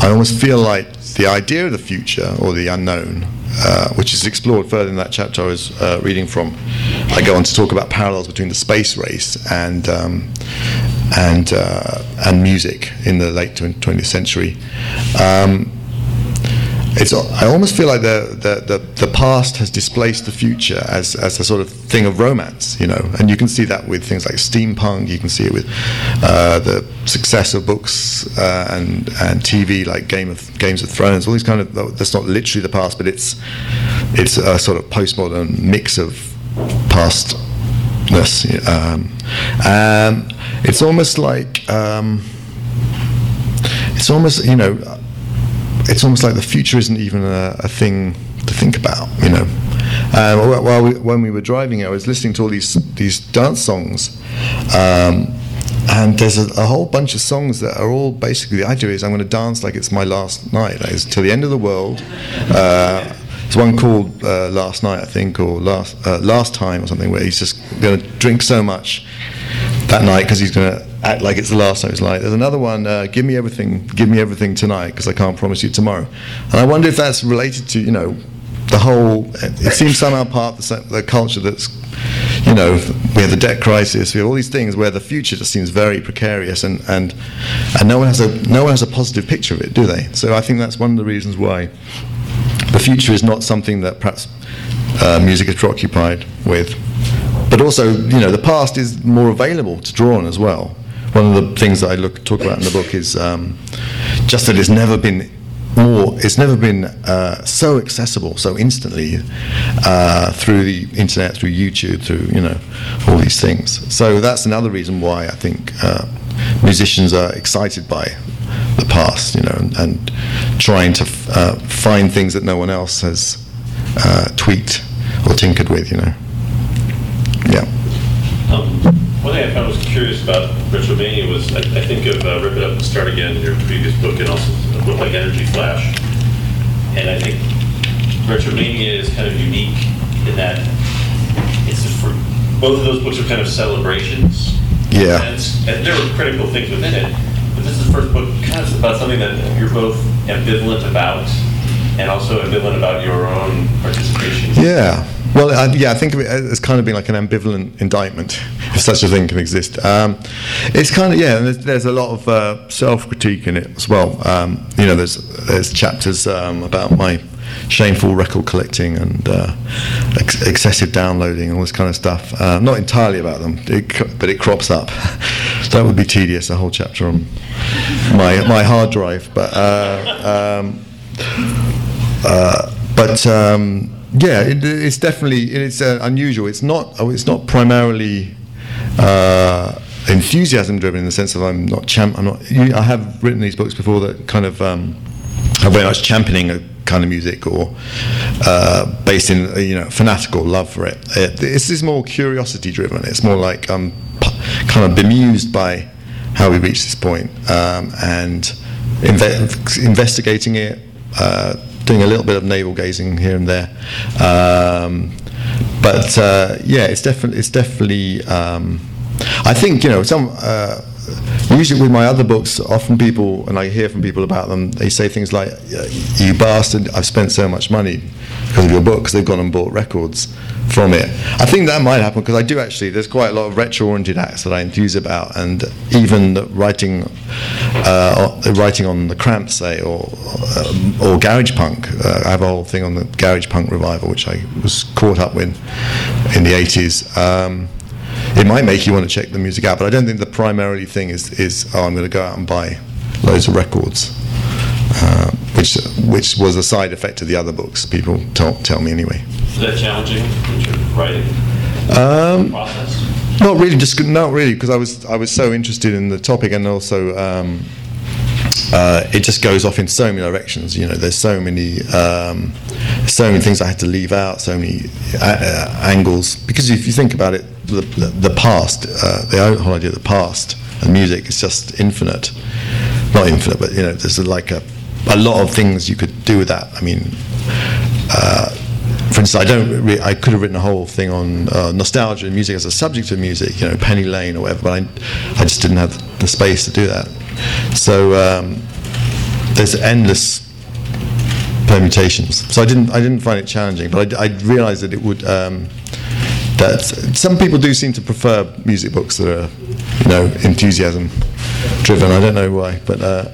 I almost feel like the idea of the future or the unknown, uh, which is explored further in that chapter I was uh, reading from. I go on to talk about parallels between the space race and um, and uh, and music in the late 20th century. Um, it's I almost feel like the, the, the, the past has displaced the future as, as a sort of thing of romance, you know, and you can see that with things like steampunk. You can see it with uh, the success of books uh, and and TV like Game of Games of Thrones. All these kind of that's not literally the past, but it's it's a sort of postmodern mix of pastness. Um, um, it's almost like um, it's almost you know it's almost like the future isn't even a, a thing to think about, you know. Um, while we, when we were driving, I was listening to all these these dance songs, um, and there's a, a, whole bunch of songs that are all basically the idea is I'm going to dance like it's my last night, like it's till the end of the world. Uh, there's one called uh, Last Night, I think, or Last uh, Last Time, or something, where he's just going to drink so much that night because he's going to act like it's the last time. It's like there's another one. Uh, give me everything. Give me everything tonight because I can't promise you tomorrow. And I wonder if that's related to you know the whole. It seems somehow part of the, the culture that's you know we have the debt crisis. We have all these things where the future just seems very precarious and and and no one has a no one has a positive picture of it, do they? So I think that's one of the reasons why the future is not something that perhaps uh, music is preoccupied with. But also, you know, the past is more available to draw on as well one of the things that I look talk about in the book is um, just that it's never been more it's never been uh, so accessible so instantly uh, through the internet through YouTube through you know all these things. So that's another reason why I think uh, musicians are excited by the past you know and, and trying to f- uh, find things that no one else has uh, tweaked or tinkered with you know um one thing I found was curious about Retromania was I, I think of uh, Rip It Up and Start Again, in your previous book, and also a book like Energy Flash. And I think Retromania is kind of unique in that it's for, both of those books are kind of celebrations. Yeah. And, and there were critical things within it, but this is the first book kind of about something that you're both ambivalent about and also ambivalent about your own participation. Yeah. Well, yeah, I think of it as kind of being like an ambivalent indictment, if such a thing can exist. Um, it's kind of yeah, and there's, there's a lot of uh, self-critique in it as well. Um, you know, there's there's chapters um, about my shameful record collecting and uh, ex- excessive downloading and all this kind of stuff. Uh, not entirely about them, it, but it crops up. (laughs) that would be tedious, a whole chapter on my my hard drive. But uh, um, uh, but um, yeah, it, it's definitely it's uh, unusual. It's not oh, it's not primarily uh, enthusiasm driven in the sense of I'm not champ. I'm not. I have written these books before that kind of um, are very much championing a kind of music or uh, based in you know fanatical love for it. it this is more curiosity driven. It's more like I'm kind of bemused by how we reached this point, um, and inve- investigating it. Uh, doing a little bit of navel gazing here and there. Um, but uh, yeah, it's definitely it's definitely. Um, I think you know some. Uh, usually with my other books, often people, and I hear from people about them, they say things like, "You bastard! I've spent so much money because of your book." Because they've gone and bought records from it. I think that might happen because I do actually. There's quite a lot of retro-oriented acts that I enthuse about, and even writing, uh, writing on the Cramps, say, or um, or garage punk. Uh, I have a whole thing on the garage punk revival, which I was caught up with in the 80s. Um, it might make you want to check the music out, but I don't think the primarily thing is is oh, I'm going to go out and buy loads of records. Which which was a side effect of the other books. People tell, tell me anyway. Is that challenging writing? Um, process? Not really, just not really, because I was I was so interested in the topic, and also um, uh, it just goes off in so many directions. You know, there's so many um, so many things I had to leave out, so many uh, uh angles. Because if you think about it, the, the, the past, uh, the whole idea of the past and music is just infinite. Not infinite, but you know, there's like a a lot of things you could do with that. I mean, uh, for instance, I don't. Re- I could have written a whole thing on uh, nostalgia and music as a subject of music, you know, Penny Lane or whatever. But I, I just didn't have the space to do that. So um, there's endless permutations. So I didn't. I didn't find it challenging, but I, I realised that it would. Um, that some people do seem to prefer music books that are, you know, enthusiasm driven. I don't know why, but. Uh,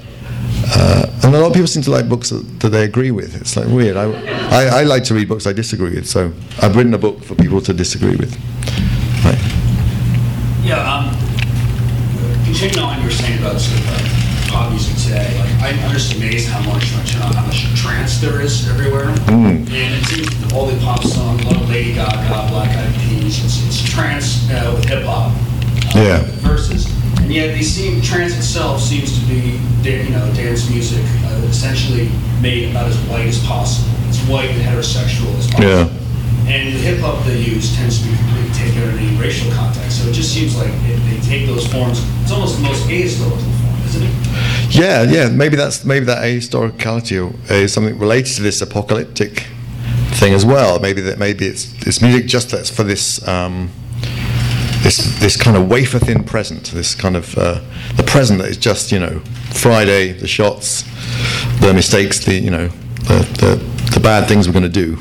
uh, and a lot of people seem to like books that, that they agree with. It's like weird. I, I, I like to read books I disagree with, so I've written a book for people to disagree with. Right. Yeah, um, continuing on what you were saying about sort of uh, pop music today, like I'm just amazed how much like, how much trance there is everywhere. And it seems all the pop songs, a lot of Lady Gaga, Black Eyed Peas, it's, it's trance uh, with hip hop. Uh, Yeah. Versus, and yet they seem trance itself seems to be you know dance music uh, essentially made about as white as possible, It's white and heterosexual as possible. Yeah. And the hip hop they use tends to be completely taken out of any racial context. So it just seems like it, they take those forms. It's almost the most ahistorical form, isn't it? Yeah, yeah. Maybe that's maybe that ahistoricality is something related to this apocalyptic thing as well. Maybe that maybe it's it's music just that's for this um, this this kind of wafer thin present. This kind of uh, the present that is just you know Friday, the shots, the mistakes, the you know the the, the bad things we're going to do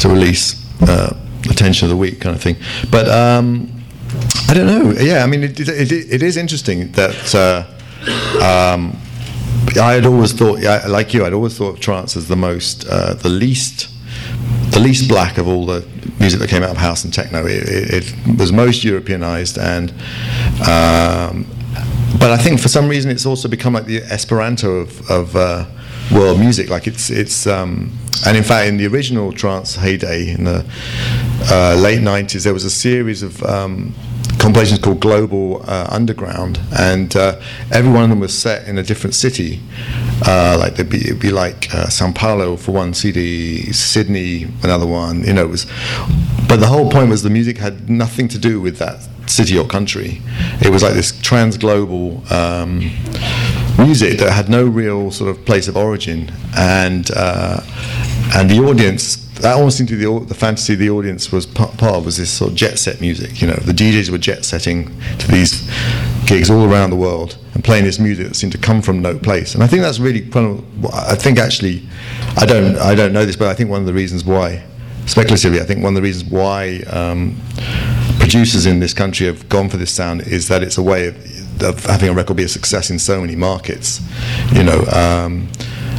to release uh, the tension of the week kind of thing. But um, I don't know. Yeah, I mean, it, it, it, is interesting that. Uh, um, I had always thought, like you, I'd always thought of trance as the most, uh, the least, the least black of all the music that came out of house and techno. It, it, it was most Europeanized, and um, but I think for some reason it's also become like the Esperanto of, of uh, world music. Like it's it's um, and in fact in the original trance heyday in the uh, late '90s, there was a series of um, compilations called Global uh, Underground, and uh, every one of them was set in a different city. Uh, like there'd be, it'd be like uh, Sao Paulo for one CD, Sydney another one. You know, it was. But the whole point was the music had nothing to do with that city or country. It was like this trans-global um, music that had no real sort of place of origin, and uh, and the audience. That almost seemed to be the, the fantasy the audience was part, of was this sort of jet set music. You know, the DJs were jet setting to these gigs all around the world and playing this music that seemed to come from no place. And I think that's really. I think actually, I don't I don't know this, but I think one of the reasons why, speculatively, I think one of the reasons why um, producers in this country have gone for this sound is that it's a way of, of having a record be a success in so many markets, you know. Um,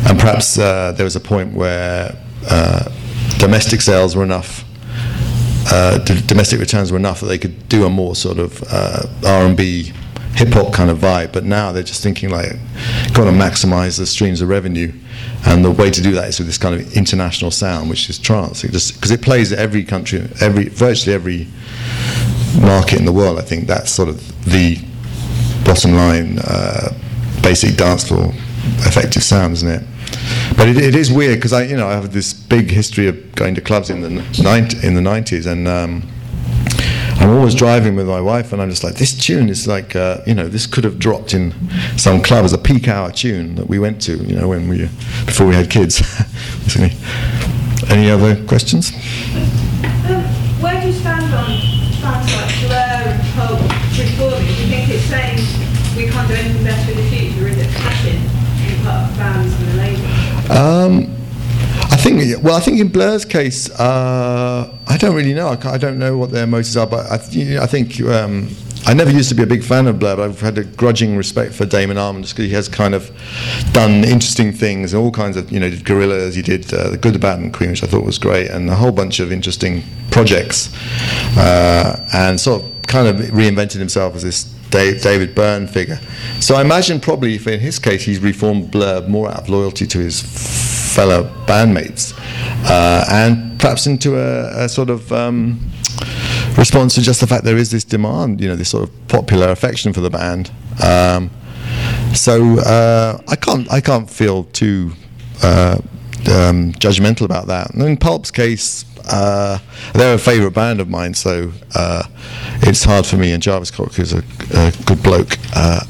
and perhaps uh, there was a point where uh, domestic sales were enough, uh, d- domestic returns were enough that they could do a more sort of uh, R&B hip hop kind of vibe. But now they're just thinking like, got to maximize the streams of revenue, and the way to do that is with this kind of international sound, which is trance. It just because it plays every country, every virtually every market in the world. I think that's sort of the bottom line, uh, basic dance floor effective sound, isn't it? But it, it is weird because I, you know, I have this big history of going to clubs in the in the nineties, and um, I'm always driving with my wife, and I'm just like, this tune is like, uh, you know, this could have dropped in some club as a peak hour tune that we went to, you know, when we before we had kids. (laughs) Any other questions? Um, where do you stand on trans Um, I think, well, I think in Blur's case, uh, I don't really know. I, I don't know what their motives are, but I, th- I think um, I never used to be a big fan of Blur, but I've had a grudging respect for Damon Albarn just because he has kind of done interesting things and all kinds of, you know, did Gorillaz, he did uh, The Good, the Bad, and Queen, which I thought was great, and a whole bunch of interesting projects, uh, and sort of kind of reinvented himself as this Dave, David Byrne figure. So I imagine probably in his case he's reformed Blur more out of loyalty to his fellow bandmates uh, and perhaps into a, a sort of um, response to just the fact there is this demand, you know, this sort of popular affection for the band. Um, so uh, I can't I can't feel too uh, um, judgmental about that. And in Pulp's case, uh, they're a favourite band of mine, so uh, it's hard for me. And Jarvis Cock, who's a, a good bloke, uh,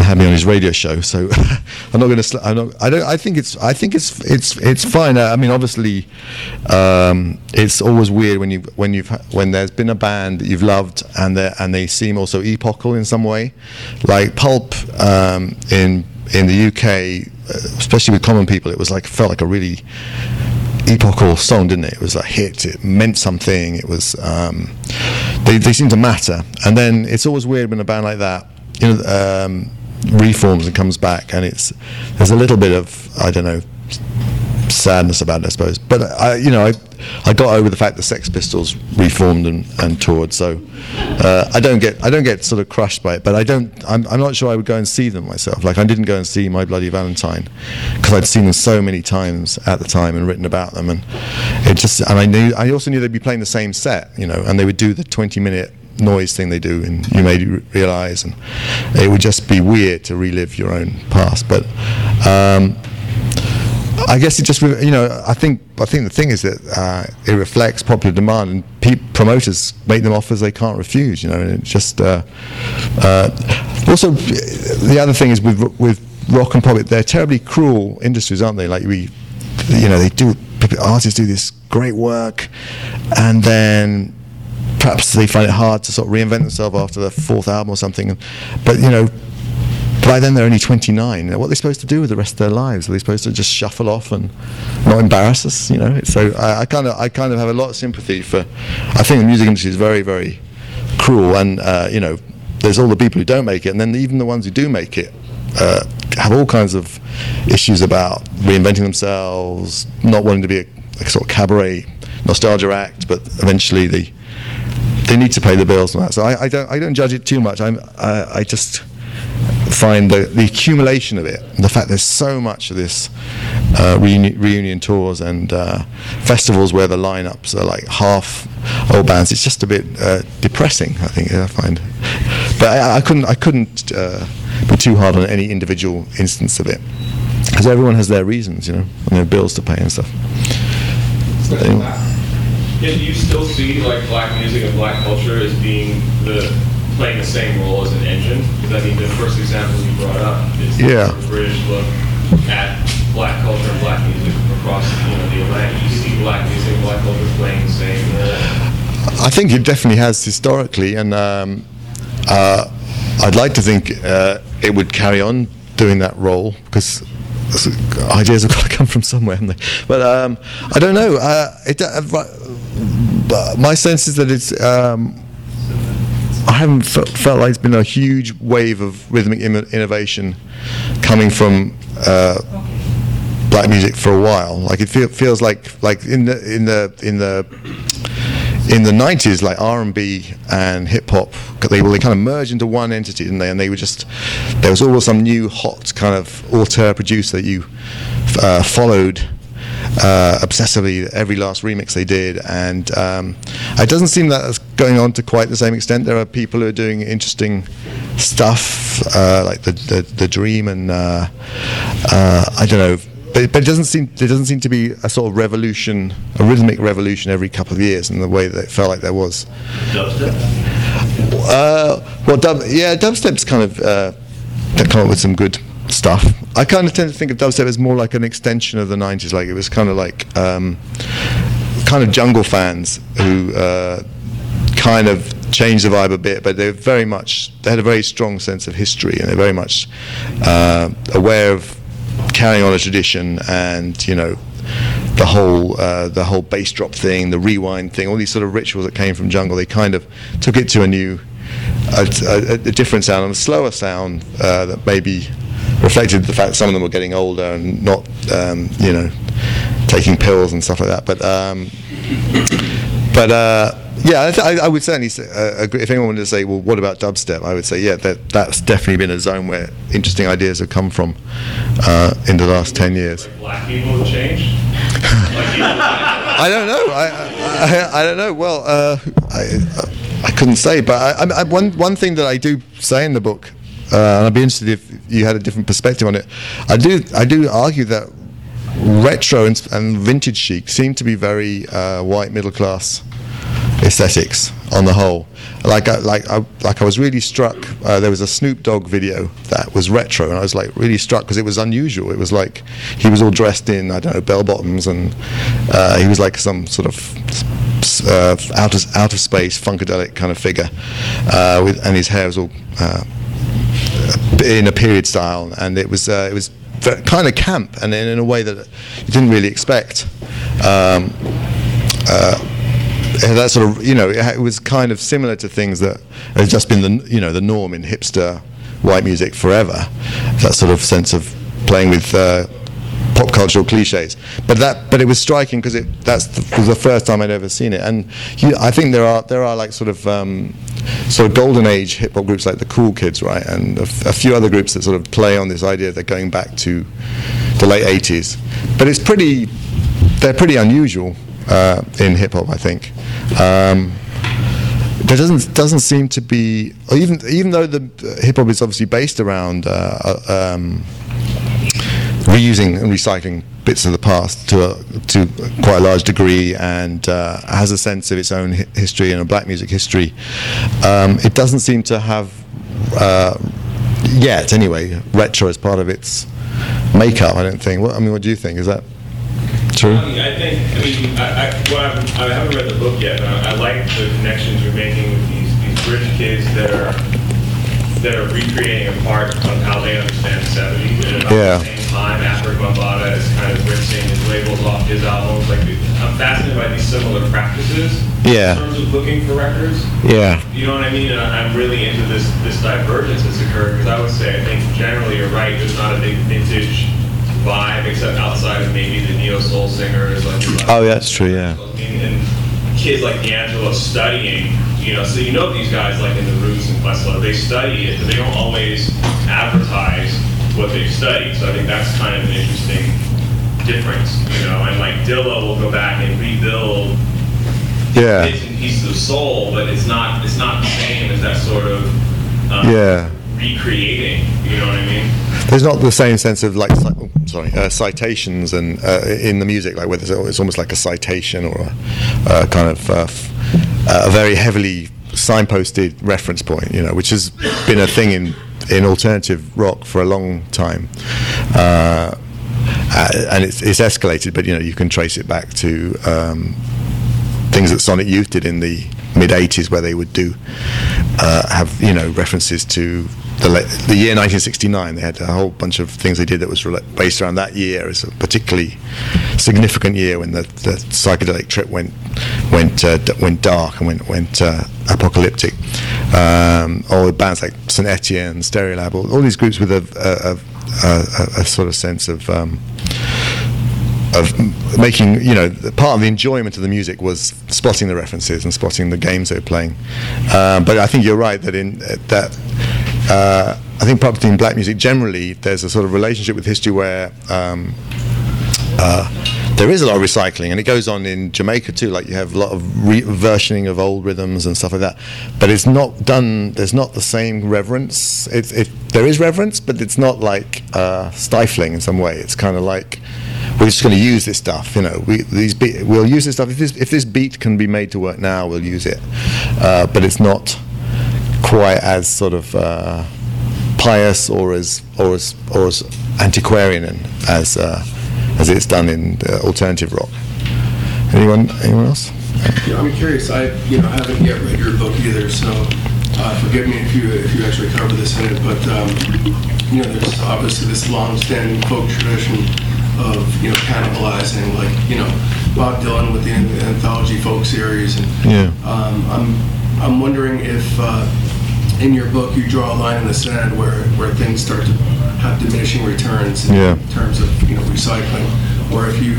had me on his radio show. So (laughs) I'm not going to. Sl- I'm not. I don't. I think it's. I think it's. It's. It's fine. Uh, I mean, obviously, um, it's always weird when you when you've when there's been a band that you've loved and they and they seem also epochal in some way, like Pulp um, in in the UK, uh, especially with Common People, it was like felt like a really epochal song, didn't it? It was a hit. It meant something. It was. Um, they they seem to matter. And then it's always weird when a band like that, you know. Um, reforms and comes back, and it's there's a little bit of I don't know sadness about it, I suppose. But I, you know, I, I got over the fact the Sex Pistols reformed and, and toured, so uh, I don't get I don't get sort of crushed by it. But I don't. I'm, I'm not sure I would go and see them myself. Like I didn't go and see My Bloody Valentine because I'd seen them so many times at the time and written about them, and it just and I knew I also knew they'd be playing the same set, you know, and they would do the 20 minute noise thing they do and you may realize and it would just be weird to relive your own past but um, I guess it just, you know, I think I think the thing is that uh, it reflects popular demand, and pe- promoters make them offers they can't refuse. You know, and it just uh, uh, also the other thing is with with rock and pop, they're terribly cruel industries, aren't they? Like we, you know, they do artists do this great work, and then perhaps they find it hard to sort of reinvent themselves after the fourth album or something. But you know, by then they're only 29. What are they supposed to do with the rest of their lives? Are they supposed to just shuffle off and not embarrass us? You know. So I kind of I kind of have a lot of sympathy for. I think the music industry is very very cruel, and uh, you know, there's all the people who don't make it, and then even the ones who do make it. Uh, have all kinds of issues about reinventing themselves, not wanting to be a, a sort of cabaret nostalgia act, but eventually they they need to pay the bills and that. So I, I don't I don't judge it too much. I'm I, I just find the, the accumulation of it, the fact there's so much of this uh, reuni- reunion tours and uh, festivals where the lineups are like half old bands, it's just a bit uh, depressing. I think I find, but I, I couldn't I couldn't uh, be too hard on any individual instance of it because everyone has their reasons, you know, and their bills to pay and stuff. Yeah, do you still see like black music and black culture as being the playing the same role as an engine? Because I mean, the first example you brought up is Yeah. the British look at black culture and black music across you know the Atlantic. You see black music, and black culture playing the same role. I think it definitely has historically, and um, uh, I'd like to think uh, it would carry on doing that role because ideas have (laughs) got to come from somewhere, haven't they? But um, I don't know. Uh, it, uh, my sense is that it's. Um, I haven't felt, felt like it's been a huge wave of rhythmic Im- innovation coming from uh, black music for a while. Like it feel, feels like like in the in the in the in the 90s like R&B and hip hop they well, they kind of merged into one entity didn't they and they were just there was always some new hot kind of auteur producer that you uh, followed uh, obsessively every last remix they did and um, it doesn't seem that going on to quite the same extent there are people who are doing interesting stuff uh, like the, the the dream and uh, uh, I don't know but, but it doesn't seem there doesn't seem to be a sort of revolution, a rhythmic revolution every couple of years in the way that it felt like there was. Dubstep. Uh, well, dub, yeah, dubstep's kind of uh, come up with some good stuff. I kind of tend to think of dubstep as more like an extension of the '90s. Like it was kind of like um, kind of jungle fans who uh, kind of changed the vibe a bit, but they're very much they had a very strong sense of history and they're very much uh, aware of carrying on a tradition and you know the whole uh, the whole bass drop thing, the rewind thing, all these sort of rituals that came from jungle. They kind of took it to a new, a, a, a different sound and a slower sound uh, that maybe reflected the fact that some of them were getting older and not um, you know taking pills and stuff like that. But um, but uh, yeah, I, th- I, I would certainly say, uh, agree. If anyone wanted to say, well, what about dubstep? I would say, yeah, that that's definitely been a zone where interesting ideas have come from uh, in the last ten years. Black people have changed. (laughs) I don't know. I, I, I don't know. Well, uh, I, I couldn't say, but I, I, one one thing that I do say in the book, uh, and I'd be interested if you had a different perspective on it. I do I do argue that retro and, and vintage chic seem to be very uh, white middle class aesthetics on the whole. Like I, like I, like I was really struck. Uh, there was a Snoop Dogg video that was retro, and I was like really struck because it was unusual. It was like he was all dressed in I don't know bell bottoms, and uh, he was like some sort of uh, out of out of space funkadelic kind of figure, uh, with and his hair was all uh, in a period style, and it was uh, it was kind of camp, and in, in a way that you didn't really expect. Um, uh, that sort of you know it, was kind of similar to things that has just been the you know the norm in hipster white music forever. That sort of sense of playing with uh, pop cultural cliches. But that, but it was striking because it that's the, was the first time I'd ever seen it. And you, I think there are there are like sort of um, sort of golden age hip hop groups like the Cool Kids, right, and a, f- a few other groups that sort of play on this idea that going back to the late '80s. But it's pretty they're pretty unusual uh, in hip hop, I think. Um, there doesn't doesn't seem to be, even even though the uh, hip hop is obviously based around uh, uh, um, reusing and recycling bits of the past to a, to quite a large degree, and uh, has a sense of its own hi- history and a black music history. Um, it doesn't seem to have uh, yet, anyway, retro as part of its makeup. I don't think. What, I mean, what do you think? Is that true? I think, I mean, I, I, well, I'm, I haven't read the book yet, but I, I like the connections you're making with these, these rich kids that are, that are recreating a part of how they understand the 70s. And about Yeah. the same time, Afrika Bambaataa is kind of rinsing his labels off his albums. Like, I'm fascinated by these similar practices. Yeah. In terms of looking for records. Yeah. You know what I mean? And I'm really into this this divergence that's occurred because I would say I think generally you're right. There's not a big vintage vibe except outside of maybe the neo soul singers like. Oh, yeah, that's true, yeah. And kids like D'Angelo studying, you know, so you know these guys like in the Roots and Questlove, they study it, but they don't always advertise what they've studied. So I think that's kind of an interesting difference, you know. And like Dilla will go back and rebuild Yeah. bits and pieces of soul, but it's not it's not the same as that sort of um, Yeah. Recreating. You know what I mean? There's not the same sense of like, oh, sorry, uh, citations and uh, in the music, like whether it's, it's almost like a citation or a, kind of uh, a very heavily signposted reference point, you know, which has been a thing in in alternative rock for a long time. Uh, uh, and it's, it's escalated, but you know you can trace it back to um, things that Sonic Youth did in the mid '80s, where they would do uh, have you know references to the, the year 1969. They had a whole bunch of things they did that was based around that year as a particularly significant year when the, the psychedelic trip went went uh, went dark and went went uh, apocalyptic. Um, the bands like Saint Etienne, Stereolab, all, all these groups with a, a, a, a, a sort of sense of um, of making, you know, part of the enjoyment of the music was spotting the references and spotting the games they were playing. Um, but I think you're right that in uh, that uh, I think probably in black music generally there's a sort of relationship with history where um, uh, there is a lot of recycling, and it goes on in Jamaica too. Like you have a lot of re- versioning of old rhythms and stuff like that, but it's not done. There's not the same reverence. It's it, there is reverence, but it's not like uh, stifling in some way. It's kind of like we're just going to use this stuff. You know, we these be- we'll use this stuff. If this if this beat can be made to work now, we'll use it. Uh, but it's not quite as sort of uh, pious or as or as or as antiquarian as uh, as it's done in uh, alternative rock. Anyone anyone else? Yeah, I'm curious. I, you know, haven't yet read your book either, so uh, forgive me if you if you actually cover this in it. But um, you know, there's obviously this long-standing folk tradition of you know cannibalizing, like you know Bob Dylan with the anthology folk series, and Yeah. um, I'm I'm wondering if uh, in your book you draw a line in the sand where where things start to have diminishing returns in Yeah. terms of you know recycling, or if you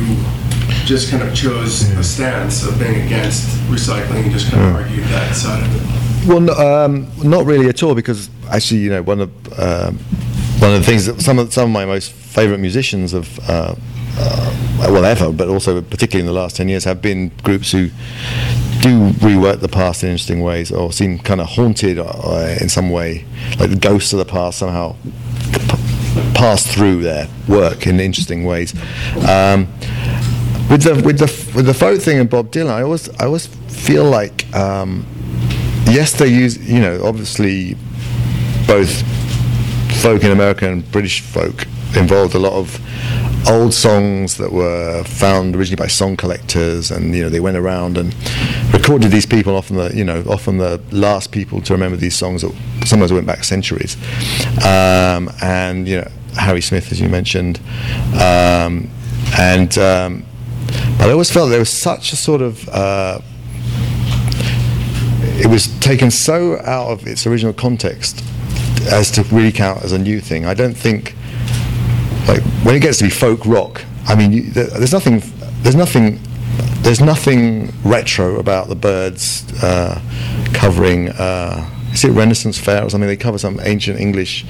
just kind of chose a stance of being against recycling and just kind of argued that side of it. Well, no, um, not really at all, because actually, you know, one of um, one of the things that some of some of my most favourite musicians have, uh, uh, well, ever, but also particularly in the last ten years, have been groups who do rework the past in interesting ways, or seem kind of haunted uh, in some way, like the ghosts of the past somehow p- pass through their work in interesting ways. Um, with the with the with the folk thing and Bob Dylan, I always I always feel like um, yes, they use you know obviously both folk in America and British folk involved a lot of old songs that were found originally by song collectors, and you know they went around and recorded these people, often the you know often the last people to remember these songs that sometimes went back centuries, um, and you know Harry Smith, as you mentioned, um, and um, but I always felt there was such a sort of uh, it was taken so out of its original context as to really count as a new thing. I don't think like when it gets to be folk rock. I mean, you, there, there's nothing. There's nothing. There's nothing retro about the Byrds uh, covering. Uh, is it Renaissance Fair or something? They cover some ancient English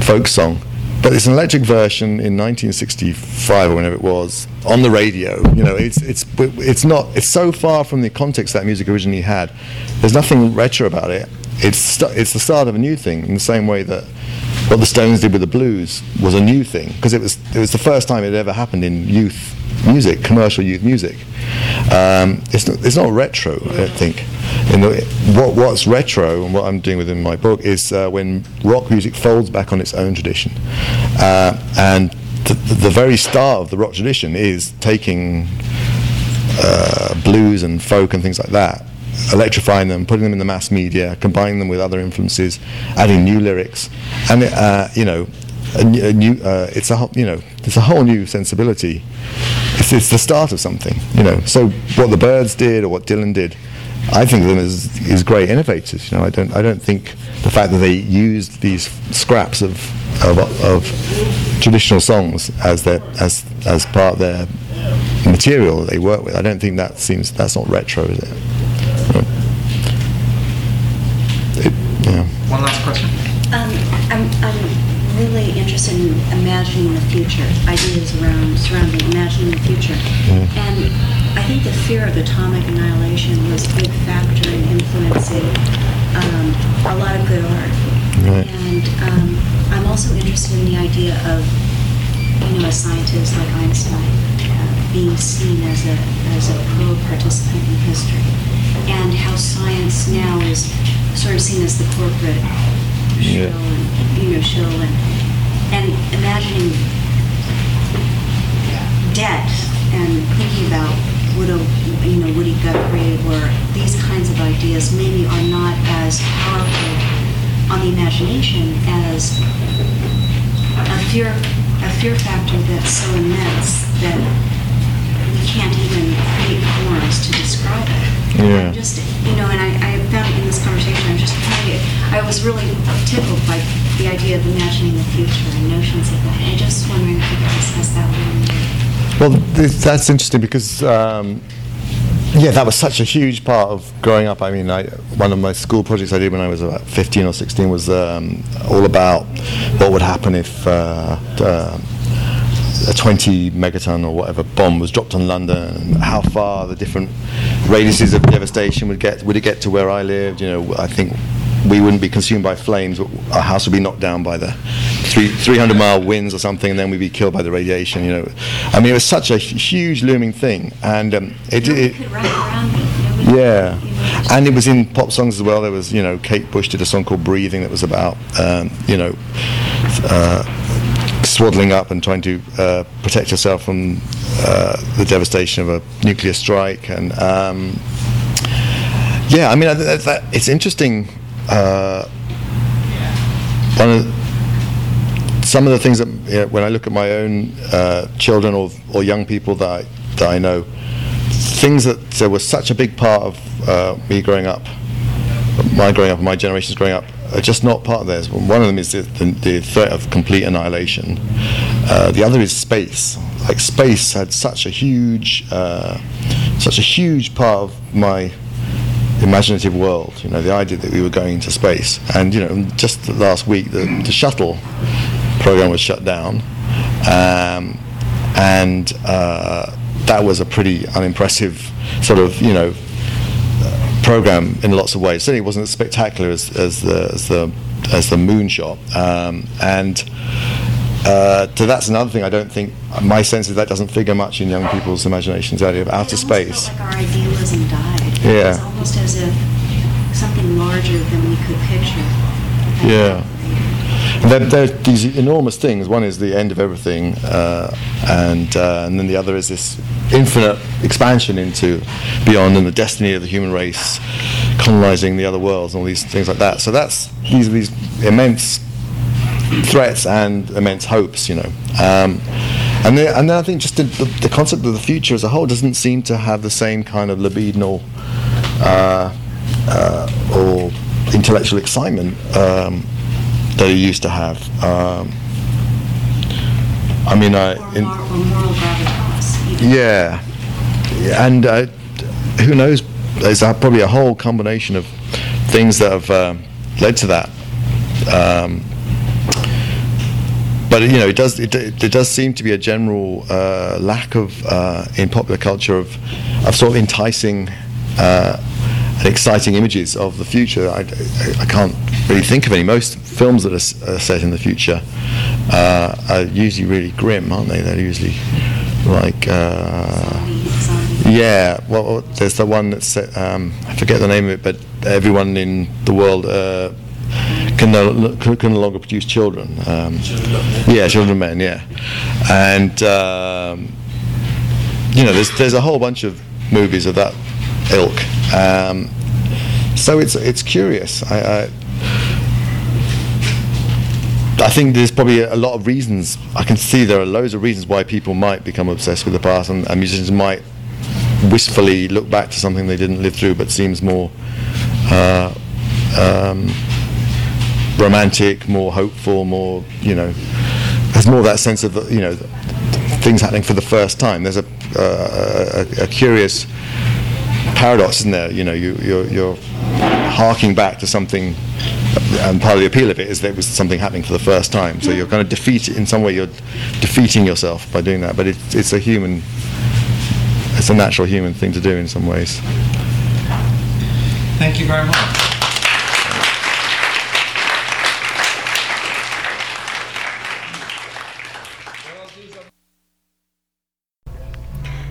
folk song, but it's an electric version in 1965 or whenever it was on the radio. You know, it's it's it's not. It's so far from the context that music originally had. There's nothing retro about it. It's st- it's the start of a new thing in the same way that what the Stones did with the blues was a new thing because it was it was the first time it had ever happened in youth music, commercial youth music. Um, it's not it's not retro, I think. In the, what what's retro and what I'm doing within my book is uh, when rock music folds back on its own tradition, uh, and the, the very start of the rock tradition is taking uh, blues and folk and things like that electrifying them, putting them in the mass media, combining them with other influences, adding new lyrics, and uh, you know, a, a new uh, it's a whole, you know, it's a whole new sensibility. It's, it's the start of something, you know. So what the Byrds did or what Dylan did, I think of them as is great innovators. You know, I don't I don't think the fact that they used these scraps of of, of traditional songs as their as as part of their material that they work with. I don't think that seems that's not retro, is it? It- yeah. One last question. Um, I'm, I'm really interested in imagining the future, ideas around surrounding imagining the future. And I think the fear of atomic annihilation was a big factor in influencing um, a lot of good art. Right. And um, I'm also interested in the idea of, you know, a scientist like Einstein uh, being seen as a as a pro participant in history, and how science now is sort of seen as the corporate Yeah. show and you know show and and imagining debt and thinking about would a you know he Guthrie or these kinds of ideas maybe are not as powerful on the imagination as a fear a fear factor that's so immense that we can't even create forms to describe it. Yeah. I'm just you know, and I, I found in this conversation, I'm just trying to, I was really tickled by the idea of imagining the future and notions of that. I'm just wondering if you could discuss that more. Well, th- that's interesting because, um, yeah, that was such a huge part of growing up. I mean, I, one of my school projects I did when I was about 15 or 16 was um, all about what would happen if uh, uh, a 20 megaton or whatever bomb was dropped on London, how far the different radiuses of devastation would get. Would it get to where I lived? You know, I think we wouldn't be consumed by flames, but our house would be knocked down by the three, 300 mile winds or something, and then we'd be killed by the radiation. You know, I mean, it was such a huge looming thing, and um, it, it around it. Yeah, and it was in pop songs as well. There was, you know, Kate Bush did a song called "Breathing" that was about, um, you know, uh, swaddling up and trying to uh, protect yourself from uh, the devastation of a nuclear strike. And um, yeah, I mean, I, that, that, it's interesting. Uh, one of some of the things that you know, when I look at my own uh, children or, or young people that I, that I know, things that were such a big part of uh, me growing up, my growing up, my generation's growing up, are just not part of theirs. One of them is the, the, threat of complete annihilation. Uh, the other is space. Like space had such a huge, uh, such a huge part of my imaginative world. You know, the idea that we were going into space, and you know, just last week the, the shuttle program was shut down, um, and uh, that was a pretty unimpressive sort of you know program in lots of ways. Certainly, it wasn't as spectacular as, as the as the as the moonshot, um, and. Uh, so that's another thing I don't think, my sense is that doesn't figure much in young people's imaginations, the idea of outer space. Like our idealism died. Yeah. was almost as if something larger than we could picture. Yeah. There, there are these enormous things. One is the end of everything, uh, and uh, and then the other is this infinite expansion into beyond and the destiny of the human race, colonizing the other worlds and all these things like that. So that's these are these immense threats and immense hopes, you know. Um, and then, and then I think just the, the, the concept of the future as a whole doesn't seem to have the same kind of libidinal uh, uh, or intellectual excitement um, that it used to have. Um, I mean, I in, yeah, and uh, who knows? There's probably a whole combination of things that have um, led to that. Um, but you know, it does it, it, it does seem to be a general uh, lack of uh, in popular culture of of sort of enticing uh, and exciting images of the future. I, I, I can't really think of any. Most films that are, are set in the future uh, are usually really grim, aren't they? They're usually like. Uh, yeah, well, there's the one that's set, um, I forget the name of it, but everyone in the world uh, can no can no longer produce children. Um, yeah, children men. Yeah, and um, you know, there's there's a whole bunch of movies of that ilk. Um, so it's it's curious. I, I I think there's probably a lot of reasons. I can see there are loads of reasons why people might become obsessed with the past, and, and musicians might wistfully look back to something they didn't live through, but seems more uh, um, romantic, more hopeful, more you know, has more that sense of you know things happening for the first time. There's a uh, a, a curious paradox, isn't there? You know, you, you're, you're harking back to something, and part of the appeal of it is that it was something happening for the first time. So you're kind of defeat in some way. You're defeating yourself by doing that. But it's it's a human, it's a natural human thing to do in some ways. Thank you very much.